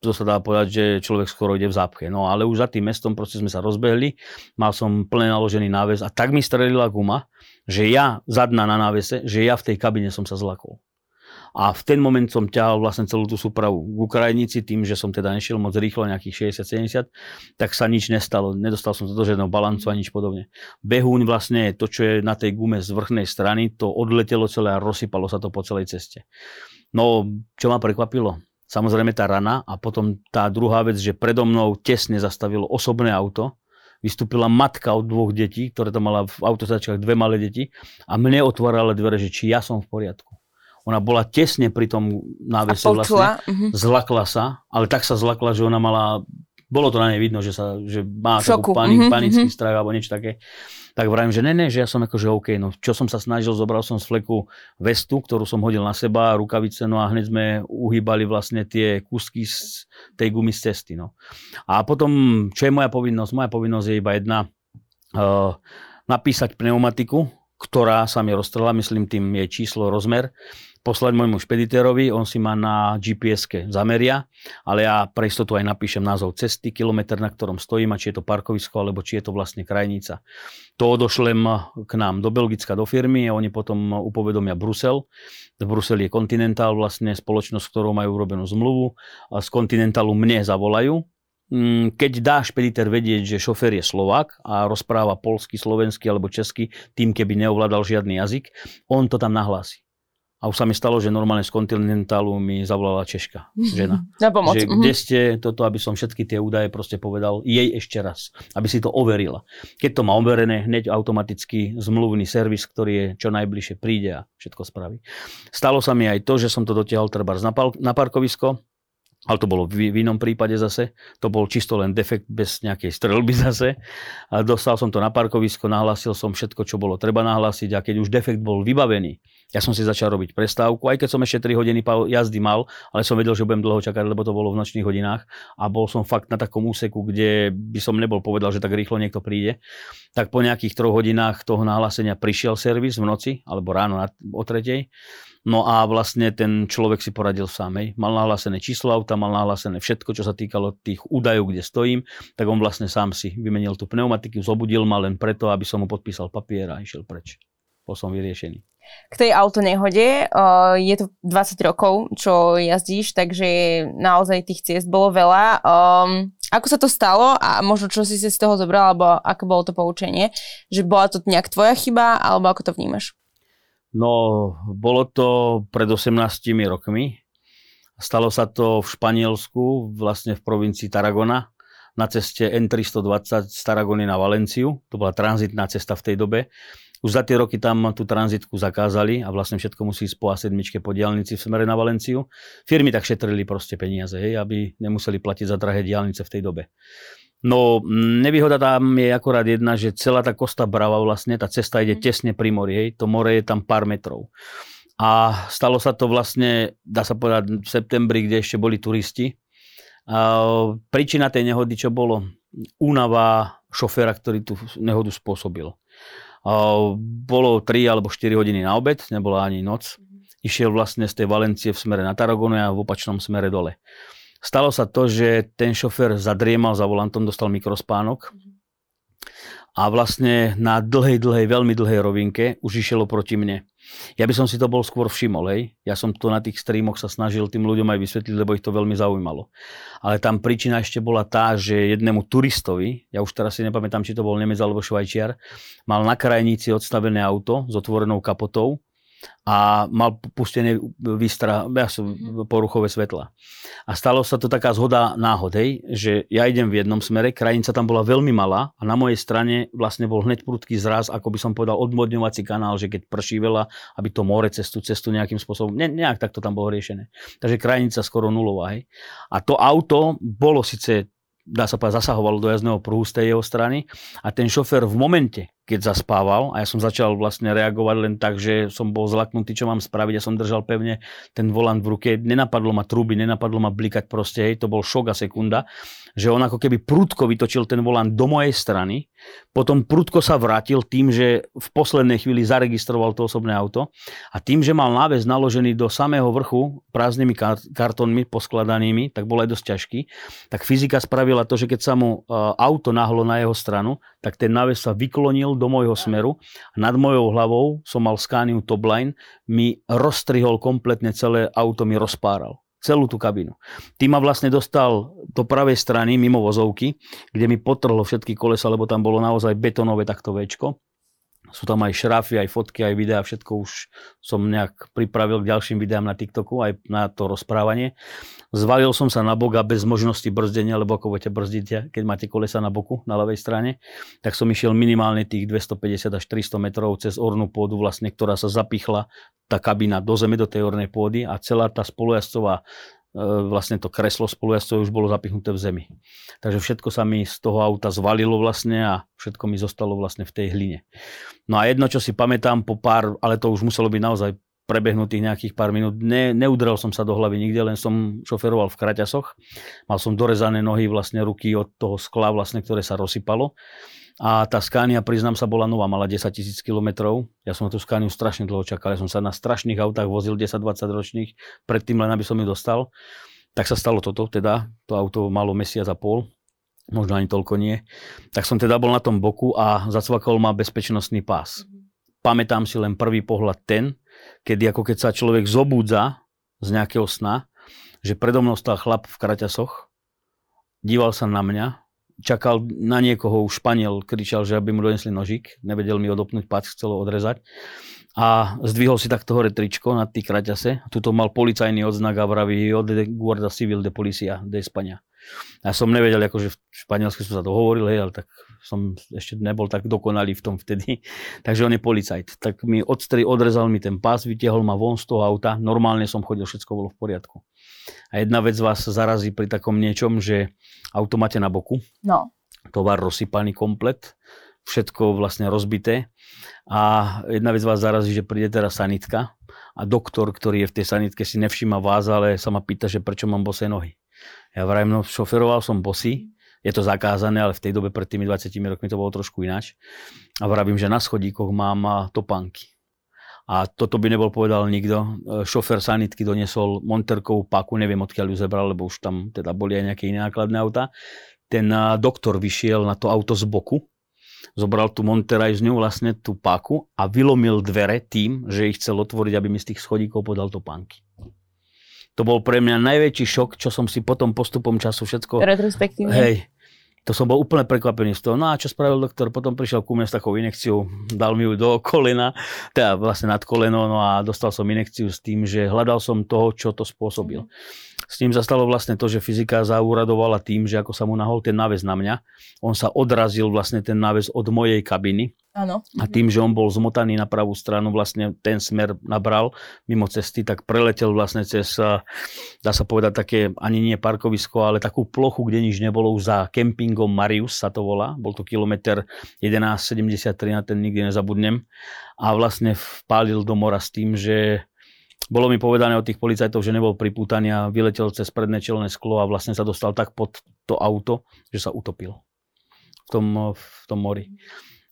Speaker 2: to sa dá povedať, že človek skoro ide v zápche. No ale už za tým mestom proste sme sa rozbehli, mal som plne naložený náves a tak mi strelila guma, že ja zadná na návese, že ja v tej kabine som sa zlakol. A v ten moment som ťahal vlastne celú tú súpravu k Ukrajinici, tým, že som teda nešiel moc rýchlo, nejakých 60-70, tak sa nič nestalo. Nedostal som sa do žiadneho balancu a nič podobne. Behúň vlastne to, čo je na tej gume z vrchnej strany, to odletelo celé a rozsypalo sa to po celej ceste. No, čo ma prekvapilo? Samozrejme tá rana a potom tá druhá vec, že predo mnou tesne zastavilo osobné auto, vystúpila matka od dvoch detí, ktoré tam mala v autosačkách dve malé deti a mne otvárala dvere, že či ja som v poriadku. Ona bola tesne pri tom návese vlastne. Uh-huh. Zlakla sa, ale tak sa zlakla, že ona mala bolo to na nej vidno, že, sa, že má takú panik, uh-huh, panický uh-huh. strach alebo niečo také. Tak vravím, že ne, ne, že ja som akože OK. No čo som sa snažil, zobral som z fleku vestu, ktorú som hodil na seba, rukavice, no a hneď sme uhýbali vlastne tie kúsky z tej gumy z cesty. No. A potom, čo je moja povinnosť? Moja povinnosť je iba jedna. Uh, napísať pneumatiku, ktorá sa mi roztrela, myslím tým je číslo, rozmer poslať môjmu špeditérovi, on si ma na gps zameria, ale ja pre istotu aj napíšem názov cesty, kilometr, na ktorom stojím a či je to parkovisko, alebo či je to vlastne krajnica. To odošlem k nám do Belgicka, do firmy a oni potom upovedomia Brusel. V Bruseli je Continental, vlastne spoločnosť, ktorou majú urobenú zmluvu. A z Continentalu mne zavolajú, mm, keď dá špediter vedieť, že šofér je Slovák a rozpráva polsky, slovenský alebo česky, tým keby neovládal žiadny jazyk, on to tam nahlási. A už sa mi stalo, že normálne z kontinentálu mi zavolala Češka, žena.
Speaker 1: Na pomoc.
Speaker 2: Že, kde mhm. ste toto, aby som všetky tie údaje proste povedal jej ešte raz, aby si to overila. Keď to má overené, hneď automaticky zmluvný servis, ktorý je čo najbližšie, príde a všetko spraví. Stalo sa mi aj to, že som to dotiahol treba na, na parkovisko, ale to bolo v, v inom prípade zase, to bol čisto len defekt bez nejakej strelby zase. A dostal som to na parkovisko, nahlásil som všetko, čo bolo treba nahlásiť a keď už defekt bol vybavený, ja som si začal robiť prestávku, aj keď som ešte 3 hodiny jazdy mal, ale som vedel, že budem dlho čakať, lebo to bolo v nočných hodinách a bol som fakt na takom úseku, kde by som nebol povedal, že tak rýchlo niekto príde. Tak po nejakých troch hodinách toho nahlásenia prišiel servis v noci, alebo ráno o tretej No a vlastne ten človek si poradil sám. Hej. Mal nahlásené číslo auta, mal nahlásené všetko, čo sa týkalo tých údajov, kde stojím, tak on vlastne sám si vymenil tú pneumatiku, zobudil ma len preto, aby som mu podpísal papier a išiel preč. Bol som vyriešený.
Speaker 1: K tej autonehode je to 20 rokov, čo jazdíš, takže naozaj tých ciest bolo veľa. Um, ako sa to stalo a možno čo si si z toho zobral, alebo ako bolo to poučenie? Že bola to nejak tvoja chyba, alebo ako to vnímaš?
Speaker 2: No, bolo to pred 18 rokmi. Stalo sa to v Španielsku, vlastne v provincii Tarragona, na ceste N320 z Tarragony na Valenciu. To bola tranzitná cesta v tej dobe. Už za tie roky tam tú tranzitku zakázali a vlastne všetko musí ísť po A7 po diálnici v smere na Valenciu. Firmy tak šetrili proste peniaze, hej, aby nemuseli platiť za drahé diálnice v tej dobe. No, nevýhoda tam je akorát jedna, že celá tá Kosta Brava vlastne, tá cesta ide mhm. tesne pri mori, hej, to more je tam pár metrov. A stalo sa to vlastne, dá sa povedať, v septembri, kde ešte boli turisti. A príčina tej nehody, čo bolo? Únava šoféra, ktorý tú nehodu spôsobil. A bolo 3 alebo 4 hodiny na obed, nebola ani noc. Mhm. Išiel vlastne z tej Valencie v smere na Taragonu a v opačnom smere dole. Stalo sa to, že ten šofér zadriemal za volantom, dostal mikrospánok a vlastne na dlhej, dlhej, veľmi dlhej rovinke už išiel proti mne. Ja by som si to bol skôr všimol, hej. Ja som to na tých streamoch sa snažil tým ľuďom aj vysvetliť, lebo ich to veľmi zaujímalo. Ale tam príčina ešte bola tá, že jednému turistovi, ja už teraz si nepamätám, či to bol Nemec alebo Švajčiar, mal na krajnici odstavené auto s otvorenou kapotou a mal pustené výstra, mhm. poruchové svetla. A stalo sa to taká zhoda náhod, hej, že ja idem v jednom smere, krajinica tam bola veľmi malá a na mojej strane vlastne bol hneď prudký zraz, ako by som povedal, odmodňovací kanál, že keď prší veľa, aby to more cestu, cestu nejakým spôsobom, ne, nejak takto tam bolo riešené. Takže krajinica skoro nulová, hej. A to auto bolo síce dá sa povedať, zasahovalo do jazdného pruhu z tej jeho strany a ten šofér v momente, keď zaspával a ja som začal vlastne reagovať len tak, že som bol zlaknutý, čo mám spraviť, ja som držal pevne ten volant v ruke, nenapadlo ma truby, nenapadlo ma blikať proste, hej, to bol šok a sekunda, že on ako keby prudko vytočil ten volant do mojej strany, potom prudko sa vrátil tým, že v poslednej chvíli zaregistroval to osobné auto a tým, že mal náves naložený do samého vrchu prázdnymi kartónmi poskladanými, tak bol aj dosť ťažký, tak fyzika spravila to, že keď sa mu e, auto nahlo na jeho stranu, tak ten náves sa vyklonil do môjho smeru. Nad mojou hlavou som mal Scania Topline, mi roztrihol kompletne celé auto, mi rozpáral. Celú tú kabinu. Tým ma vlastne dostal do pravej strany mimo vozovky, kde mi potrhlo všetky kolesa, lebo tam bolo naozaj betonové takto večko sú tam aj šrafy, aj fotky, aj videá, všetko už som nejak pripravil k ďalším videám na TikToku, aj na to rozprávanie. Zvalil som sa na bok a bez možnosti brzdenia, lebo ako budete brzdiť, keď máte kolesa na boku, na ľavej strane, tak som išiel minimálne tých 250 až 300 metrov cez ornú pôdu, vlastne, ktorá sa zapichla, tá kabína do zeme, do tej ornej pôdy a celá tá spolujazdcová E, vlastne to kreslo spolujazdcov už bolo zapichnuté v zemi. Takže všetko sa mi z toho auta zvalilo vlastne a všetko mi zostalo vlastne v tej hline. No a jedno, čo si pamätám po pár, ale to už muselo byť naozaj prebehnutých nejakých pár minút. Ne, neudrel som sa do hlavy nikde, len som šoferoval v kraťasoch. Mal som dorezané nohy, vlastne ruky od toho skla, vlastne, ktoré sa rozsypalo. A tá Scania, priznám sa, bola nová, mala 10 tisíc kilometrov. Ja som na tú Scaniu strašne dlho čakal. Ja som sa na strašných autách vozil 10-20 ročných, predtým len aby som ju dostal. Tak sa stalo toto, teda to auto malo mesiac a pol, možno ani toľko nie. Tak som teda bol na tom boku a zacvakol ma bezpečnostný pás. Pamätám si len prvý pohľad ten, kedy ako keď sa človek zobúdza z nejakého sna, že predo mnou stal chlap v kraťasoch, díval sa na mňa, čakal na niekoho, už Španiel kričal, že aby mu donesli nožík, nevedel mi odopnúť pac, chcel odrezať. A zdvihol si takto hore tričko na tý kraťase. Tuto mal policajný odznak a vraví od Guarda Civil de Policia de España. Ja som nevedel, akože v Španielsku som sa dohovoril, hej, ale tak som ešte nebol tak dokonalý v tom vtedy, takže on je policajt. Tak mi odstri, odrezal mi ten pás, vytiahol ma von z toho auta, normálne som chodil, všetko bolo v poriadku. A jedna vec vás zarazí pri takom niečom, že auto máte na boku,
Speaker 1: no.
Speaker 2: tovar rozsypaný komplet, všetko vlastne rozbité a jedna vec vás zarazí, že príde teraz sanitka a doktor, ktorý je v tej sanitke si nevšíma vás, ale sa ma pýta, že prečo mám bosé nohy. Ja vrajím, no šoferoval som bosy, je to zakázané, ale v tej dobe pred tými 20 rokmi to bolo trošku ináč. A vravím, že na schodíkoch mám topánky. A toto by nebol povedal nikto. Šofer sanitky doniesol monterkovú paku, neviem odkiaľ ju zebral, lebo už tam teda boli aj nejaké iné nákladné auta. Ten doktor vyšiel na to auto z boku, zobral tú monterajzňu, vlastne tú páku a vylomil dvere tým, že ich chcel otvoriť, aby mi z tých schodíkov podal topánky. To bol pre mňa najväčší šok, čo som si potom postupom času všetko...
Speaker 1: Retrospektívne.
Speaker 2: Hej, to som bol úplne prekvapený z toho. No a čo spravil doktor? Potom prišiel ku mne s takou inekciou, dal mi ju do kolena, teda vlastne nad koleno, no a dostal som inekciu s tým, že hľadal som toho, čo to spôsobil. S ním zastalo vlastne to, že fyzika zauradovala tým, že ako sa mu nahol ten náves na mňa, on sa odrazil vlastne ten náves od mojej kabiny
Speaker 1: Áno.
Speaker 2: A tým, že on bol zmotaný na pravú stranu, vlastne ten smer nabral mimo cesty, tak preletel vlastne cez, dá sa povedať, také ani nie parkovisko, ale takú plochu, kde nič nebolo už za kempingom Marius sa to volá. Bol to kilometr 1173, na ten nikdy nezabudnem. A vlastne vpálil do mora s tým, že bolo mi povedané od tých policajtov, že nebol pripútaný a vyletel cez predné čelné sklo a vlastne sa dostal tak pod to auto, že sa utopil v tom, v tom mori.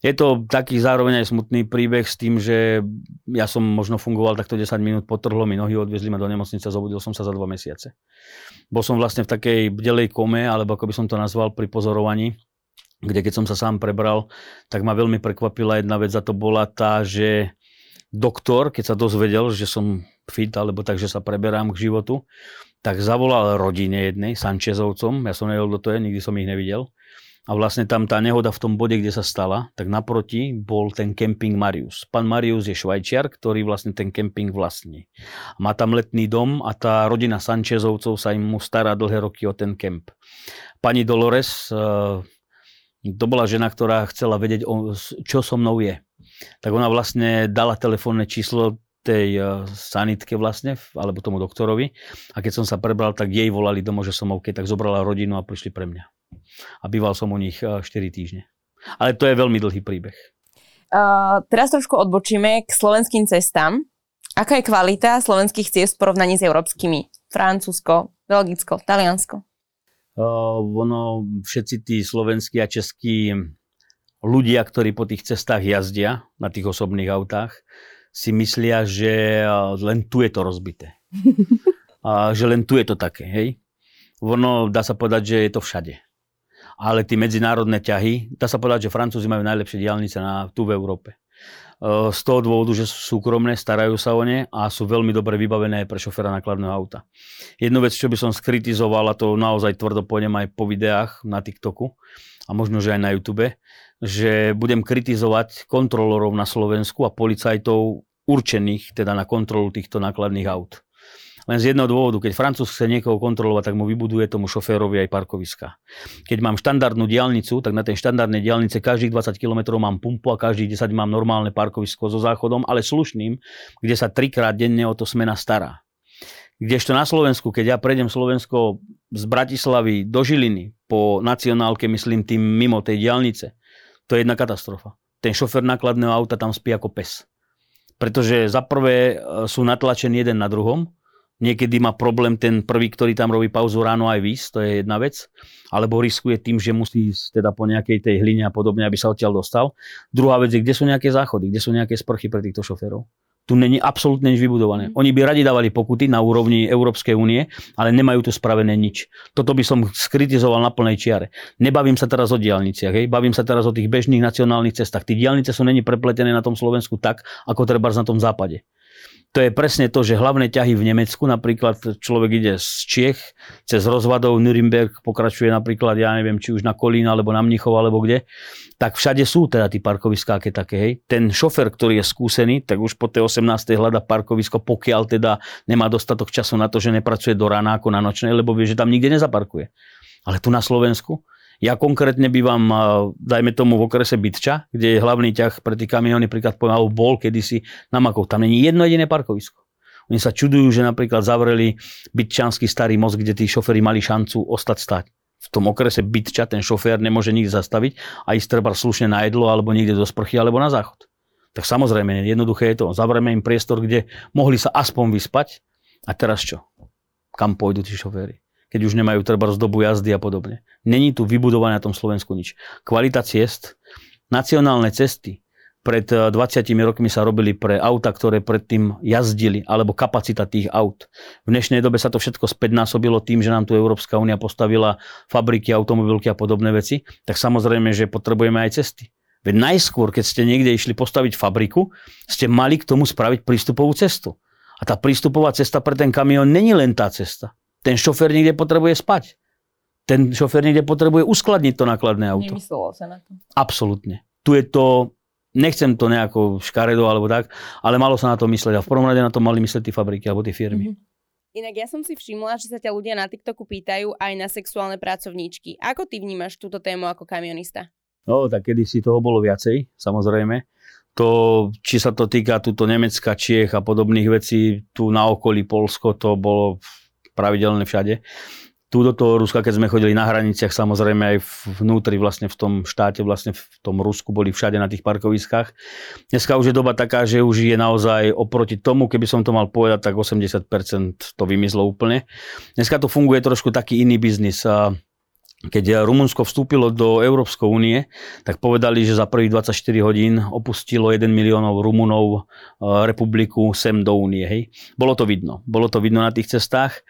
Speaker 2: Je to taký zároveň aj smutný príbeh s tým, že ja som možno fungoval takto 10 minút, potrhlo mi nohy, odviezli ma do nemocnice, zobudil som sa za dva mesiace. Bol som vlastne v takej bdelej kome, alebo ako by som to nazval, pri pozorovaní, kde keď som sa sám prebral, tak ma veľmi prekvapila jedna vec a to bola tá, že doktor, keď sa dozvedel, že som fit, alebo tak, že sa preberám k životu, tak zavolal rodine jednej, Sančezovcom, ja som nevedel, kto to je, nikdy som ich nevidel a vlastne tam tá nehoda v tom bode, kde sa stala, tak naproti bol ten kemping Marius. Pán Marius je švajčiar, ktorý vlastne ten kemping vlastní. Má tam letný dom a tá rodina Sančezovcov sa im mu stará dlhé roky o ten kemp. Pani Dolores, eh, to bola žena, ktorá chcela vedieť, čo so mnou je. Tak ona vlastne dala telefónne číslo tej eh, sanitke vlastne, alebo tomu doktorovi. A keď som sa prebral, tak jej volali domov, že som OK, tak zobrala rodinu a prišli pre mňa a býval som u nich 4 eh, týždne. Ale to je veľmi dlhý príbeh.
Speaker 1: Uh, teraz trošku odbočíme k slovenským cestám. Aká je kvalita slovenských ciest v porovnaní s európskymi? Francúzsko, Belgicko, Taliansko?
Speaker 2: Uh, ono, všetci tí slovenskí a českí ľudia, ktorí po tých cestách jazdia, na tých osobných autách, si myslia, že len tu je to rozbité. a že len tu je to také, hej? Ono, dá sa povedať, že je to všade ale tie medzinárodné ťahy, dá sa povedať, že Francúzi majú najlepšie diálnice na, tu v Európe. E, z toho dôvodu, že sú súkromné, starajú sa o ne a sú veľmi dobre vybavené pre šoféra nákladného auta. Jednu vec, čo by som skritizoval, a to naozaj tvrdo pôjdem aj po videách na TikToku a možno, že aj na YouTube, že budem kritizovať kontrolorov na Slovensku a policajtov určených teda na kontrolu týchto nákladných aut. Len z jedného dôvodu, keď Francúz chce niekoho kontrolovať, tak mu vybuduje tomu šoférovi aj parkoviska. Keď mám štandardnú diálnicu, tak na tej štandardnej diálnice každých 20 km mám pumpu a každých 10 mám normálne parkovisko so záchodom, ale slušným, kde sa trikrát denne o to smena stará. Kdežto na Slovensku, keď ja prejdem Slovensko z Bratislavy do Žiliny po nacionálke, myslím tým mimo tej diálnice, to je jedna katastrofa. Ten šofer nákladného auta tam spí ako pes. Pretože za prvé e, sú natlačení jeden na druhom, Niekedy má problém ten prvý, ktorý tam robí pauzu ráno aj výsť, to je jedna vec. Alebo riskuje tým, že musí ísť teda po nejakej tej hline a podobne, aby sa odtiaľ dostal. Druhá vec je, kde sú nejaké záchody, kde sú nejaké sprchy pre týchto šoférov. Tu není absolútne nič vybudované. Mhm. Oni by radi dávali pokuty na úrovni Európskej únie, ale nemajú tu spravené nič. Toto by som skritizoval na plnej čiare. Nebavím sa teraz o diálniciach, hej? bavím sa teraz o tých bežných nacionálnych cestách. Tí diálnice sú není prepletené na tom Slovensku tak, ako treba na tom západe to je presne to, že hlavné ťahy v Nemecku, napríklad človek ide z Čiech cez rozvadov Nürnberg, pokračuje napríklad, ja neviem, či už na Kolín, alebo na Mnichov, alebo kde, tak všade sú teda tí parkoviská aké také, hej. Ten šofer, ktorý je skúsený, tak už po tej 18. hľada parkovisko, pokiaľ teda nemá dostatok času na to, že nepracuje do rána ako na nočnej, lebo vie, že tam nikde nezaparkuje. Ale tu na Slovensku, Ja konkrétne bývam, dajme tomu, v okrese Bytča, kde je hlavný ťah pre tie kamiony, príklad poviem, bol kedysi na Makov. Tam není jedno jediné parkovisko. Oni sa čudujú, že napríklad zavreli bytčanský starý most, kde tí šoféry mali šancu ostať stať. V tom okrese bytča ten šofér nemôže nikdy zastaviť a ísť treba slušne na jedlo alebo niekde do sprchy alebo na záchod. Tak samozrejme, jednoduché je to. Zavrieme im priestor, kde mohli sa aspoň vyspať. A teraz čo? Kam pôjdu tí šoféry? Keď už nemajú treba z dobu jazdy a podobne. Není tu vybudované na tom Slovensku nič. Kvalita ciest, nacionálne cesty, pred 20 eh, rokmi sa robili pre auta, ktoré predtým jazdili, alebo kapacita tých aut. V dnešnej dobe sa to všetko späť násobilo tým, že nám tu Európska únia postavila fabriky, automobilky a podobné veci, tak samozrejme, že potrebujeme aj cesty. Veď najskôr, keď ste niekde išli postaviť fabriku, ste mali k tomu spraviť prístupovú cestu. A tá prístupová cesta pre ten kamión není len tá cesta. Ten šofér niekde potrebuje spať. Ten šofér niekde potrebuje uskladniť to nákladné auto.
Speaker 1: Nemyslelo sa na to.
Speaker 2: Absolútne. Tu je to, nechcem to nejako škaredo alebo tak, ale malo sa na to mysleť. A v prvom rade na to mali mysleť tie fabriky alebo tie firmy. Mm-hmm.
Speaker 1: Inak ja som si všimla, že sa ťa ľudia na TikToku pýtajú aj na sexuálne pracovníčky. Ako ty vnímaš túto tému ako kamionista?
Speaker 2: No, tak kedy si toho bolo viacej, samozrejme. To, či sa to týka túto Nemecka, Čiech a podobných vecí, tu na okolí Polsko, to bolo pravidelne všade. Tu do toho Ruska, keď sme chodili na hraniciach, samozrejme aj vnútri vlastne v tom štáte, vlastne v tom Rusku boli všade na tých parkoviskách. Dneska už je doba taká, že už je naozaj oproti tomu, keby som to mal povedať, tak 80% to vymizlo úplne. Dneska to funguje trošku taký iný biznis keď Rumunsko vstúpilo do Európskej únie, tak povedali, že za prvých 24 hodín opustilo 1 miliónov Rumunov e, republiku sem do únie. Hej. Bolo to vidno. Bolo to vidno na tých cestách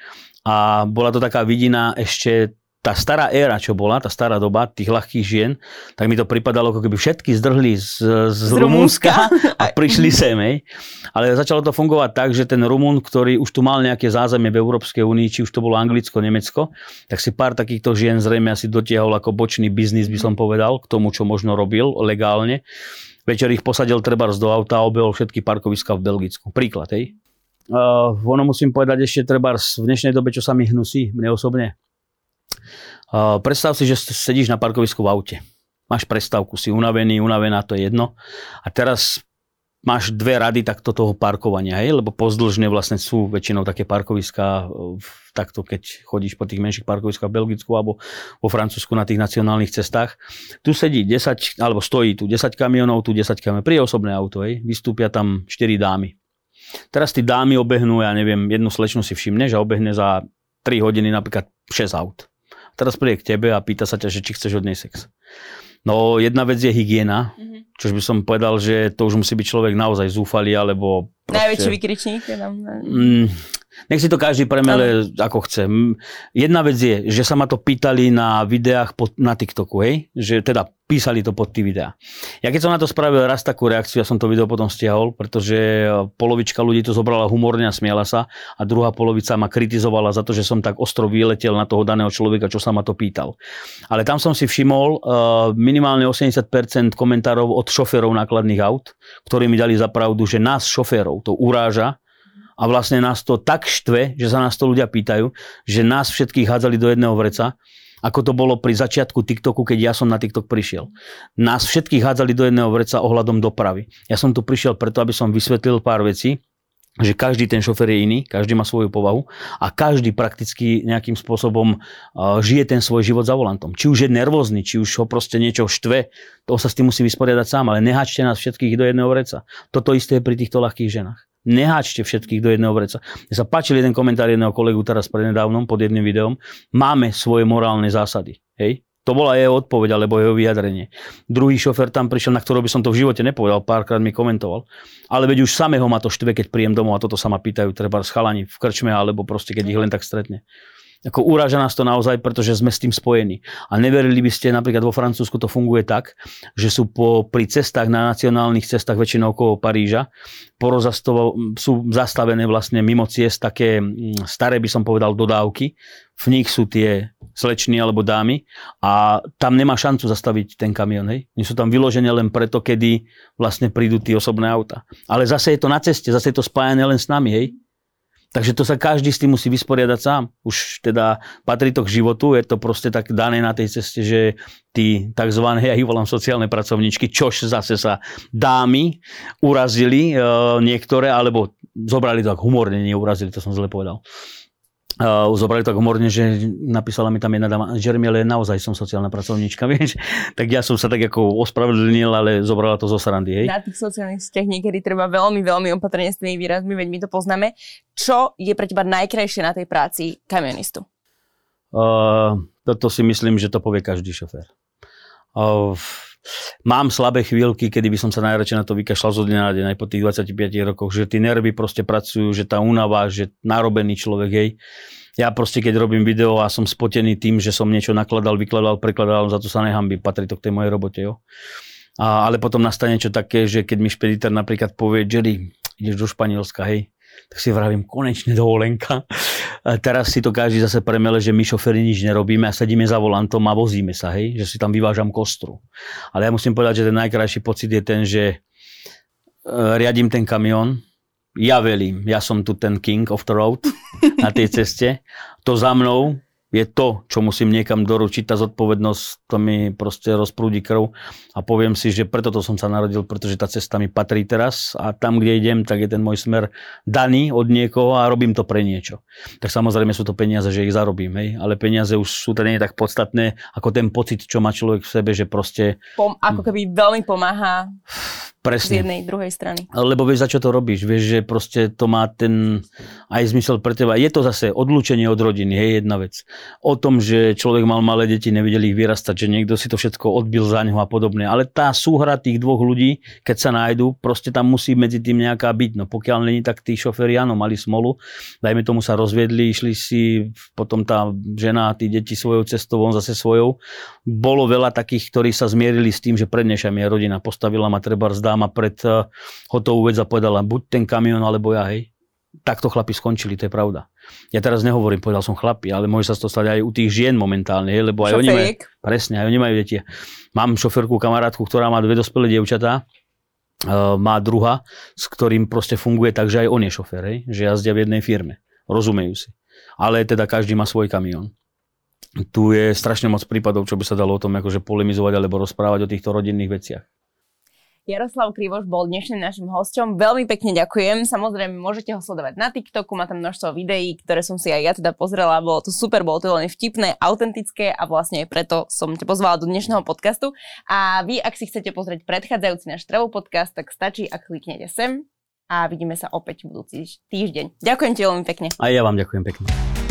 Speaker 2: a bola to taká vidina ešte tá stará éra, čo bola, tá stará doba tých ľahkých žien, tak mi to pripadalo, ako keby všetky zdrhli z, z, z Rumúnska a prišli sem. Hej. Ale začalo to fungovať tak, že ten Rumún, ktorý už tu mal nejaké zázemie v Európskej únii, či už to bolo Anglicko, Nemecko, tak si pár takýchto žien zrejme asi dotiahol ako bočný biznis, by som povedal, k tomu, čo možno robil legálne. Večer ich posadil treba do auta a obehol všetky parkoviska v Belgicku. Príklad, hej. Uh, ono musím povedať ešte treba v dnešnej dobe, čo sa mi hnusí, mne osobne predstav si, že sedíš na parkovisku v aute. Máš prestávku, si unavený, unavená, to je jedno. A teraz máš dve rady takto toho parkovania, hej? lebo pozdĺžne vlastne sú väčšinou také parkoviska takto, keď chodíš po tých menších parkoviskách v Belgicku alebo vo Francúzsku na tých nacionálnych cestách. Tu sedí 10, alebo stojí tu 10 kamionov, tu 10 kamionov, pri osobné auto, hej? vystúpia tam 4 dámy. Teraz tí dámy obehnú, ja neviem, jednu slečnu si všimne, že obehne za 3 hodiny napríklad 6 aut. Teraz príde k tebe a pýta sa ťa, že či chceš od nej sex. No jedna vec je hygiena, mm-hmm. čož by som povedal, že to už musí byť človek naozaj zúfalý, alebo...
Speaker 1: Proste... Najväčší vykričník.
Speaker 2: Mm, nech si to každý premele ako chce. Jedna vec je, že sa ma to pýtali na videách pod, na TikToku, hej? že teda písali to pod tie videá. Ja keď som na to spravil raz takú reakciu, ja som to video potom stiahol, pretože e, polovička ľudí to zobrala humorne a smiela sa a druhá polovica ma kritizovala za to, že som tak ostro vyletel na toho daného človeka, čo sa ma to pýtal. Ale tam som si všimol uh, minimálne 80% komentárov od šoférov nákladných aut, ktorí mi dali za pravdu, že nás šoférov to uráža, a vlastne nás to tak štve, že sa nás to ľudia pýtajú, že nás všetkých hádzali do jedného vreca, ako to bolo pri začiatku TikToku, keď ja som na TikTok prišiel. Nás všetkých hádzali do jedného vreca ohľadom dopravy. Ja som tu prišiel preto, aby som vysvetlil pár vecí, že každý ten šofer je iný, každý má svoju povahu a každý prakticky nejakým spôsobom uh, žije ten svoj život za volantom. Či už je nervózny, či už ho proste niečo štve, to sa s tým musí vysporiadať sám, ale nehačte nás všetkých do jedného vreca. Toto isté je pri týchto ľahkých ženách neháčte všetkých do jedného vreca. Mne sa páčil jeden komentár jedného kolegu teraz prednedávnom pod jedným videom. Máme svoje morálne zásady. Hej? To bola jeho odpoveď alebo jeho vyjadrenie. Druhý šofer tam prišiel, na ktorého by som to v živote nepovedal, párkrát mi komentoval. Ale veď už samého ma to štve, keď príjem domov a toto sa ma pýtajú treba schalani v krčme alebo proste keď ich len tak stretne. Ako uráža nás to naozaj, pretože sme s tým spojení. A neverili by ste, napríklad vo Francúzsku to funguje tak, že sú po, pri cestách na nacionálnych cestách väčšinou okolo Paríža, sú zastavené vlastne mimo ciest také mm, staré, by som povedal, dodávky. V nich sú tie slečny alebo dámy a tam nemá šancu zastaviť ten kamion. Hej? Oni sú tam vyložené len preto, kedy vlastne prídu tie osobné auta. Ale zase je to na ceste, zase je to spájane len s nami. Hej? Takže to sa každý s tým musí vysporiadať sám. Už teda patrí to k životu, je to proste tak dané na tej ceste, že tí tzv. ja ich volám sociálne pracovníčky, čož zase sa dámy urazili e, niektoré, alebo zobrali to tak humorne, neurazili, to som zle povedal Uh, zobrali tak humorne, že napísala mi tam jedna dáma, Jeremy, ale naozaj som sociálna pracovníčka, vieš. Tak ja som sa tak ako ospravedlnil, ale zobrala to zo srandy, hej.
Speaker 1: Na tých sociálnych sieťach niekedy treba veľmi, veľmi opatrne s tými výrazmi, veď my to poznáme. Čo je pre teba najkrajšie na tej práci kamionistu?
Speaker 2: Uh, toto si myslím, že to povie každý šofér. Uh, Mám slabé chvíľky, kedy by som sa najradšej na to vykašľal zo dňa na deň, aj po tých 25 rokoch, že tí nervy proste pracujú, že tá únava, že narobený človek, hej. Ja proste, keď robím video a som spotený tým, že som niečo nakladal, vykladal, prekladal, za to sa nehambím, patrí to k tej mojej robote, jo. A, ale potom nastane niečo také, že keď mi špediter napríklad povie, Jerry, ideš do Španielska, hej, tak si vravím, konečne dovolenka. A teraz si to každý zase premele, že my šoféry nič nerobíme a sedíme za volantom a vozíme sa, hej, že si tam vyvážam kostru. Ale ja musím povedať, že ten najkrajší pocit je ten, že e, riadím ten kamión, ja velím, ja som tu ten king of the road na tej ceste. To za mnou je to, čo musím niekam doručiť, tá zodpovednosť, to mi proste rozprúdi krv a poviem si, že preto to som sa narodil, pretože tá cesta mi patrí teraz a tam, kde idem, tak je ten môj smer daný od niekoho a robím to pre niečo. Tak samozrejme sú to peniaze, že ich zarobím, hej? ale peniaze už sú to nie tak podstatné, ako ten pocit, čo má človek v sebe, že proste...
Speaker 1: Pom- ako keby veľmi pomáha
Speaker 2: Presne.
Speaker 1: z jednej, druhej strany.
Speaker 2: Lebo vieš, za čo to robíš. Vieš, že proste to má ten aj zmysel pre teba. Je to zase odlúčenie od rodiny, hej, jedna vec. O tom, že človek mal malé deti, nevidel ich vyrastať, že niekto si to všetko odbil za neho a podobne. Ale tá súhra tých dvoch ľudí, keď sa nájdu, proste tam musí medzi tým nejaká byť. No pokiaľ není, tak tí šoféri, áno, mali smolu. Dajme tomu sa rozviedli, išli si, potom tá žena a tí deti svojou cestou, on zase svojou. Bolo veľa takých, ktorí sa zmierili s tým, že prednešia mi rodina, postavila ma treba zdá ma pred eh, hotovú vec a povedala, buď ten kamión, alebo ja, hej. Takto chlapi skončili, to je pravda. Ja teraz nehovorím, povedal som chlapi, ale môže sa to stať aj u tých žien momentálne, hej, lebo aj oni majú, presne, aj oni majú deti. Mám šoferku, kamarátku, ktorá má dve dospelé dievčatá, uh, má druha, s ktorým proste funguje tak, že aj on je šofér, hej, že jazdia v jednej firme. Rozumejú si. Ale teda každý má svoj kamión tu je strašne moc prípadov, čo by sa dalo o tom akože polemizovať alebo rozprávať o týchto rodinných veciach.
Speaker 1: Jaroslav Krivoš bol dnešným našim hosťom. Veľmi pekne ďakujem. Samozrejme, môžete ho sledovať na TikToku, má tam množstvo videí, ktoré som si aj ja teda pozrela. Bolo to super, bolo to veľmi vtipné, autentické a vlastne aj preto som ťa pozvala do dnešného podcastu. A vy, ak si chcete pozrieť predchádzajúci náš travel podcast, tak stačí, ak kliknete sem a vidíme sa opäť budúci týždeň. Ďakujem ti veľmi pekne.
Speaker 2: A ja vám ďakujem pekne.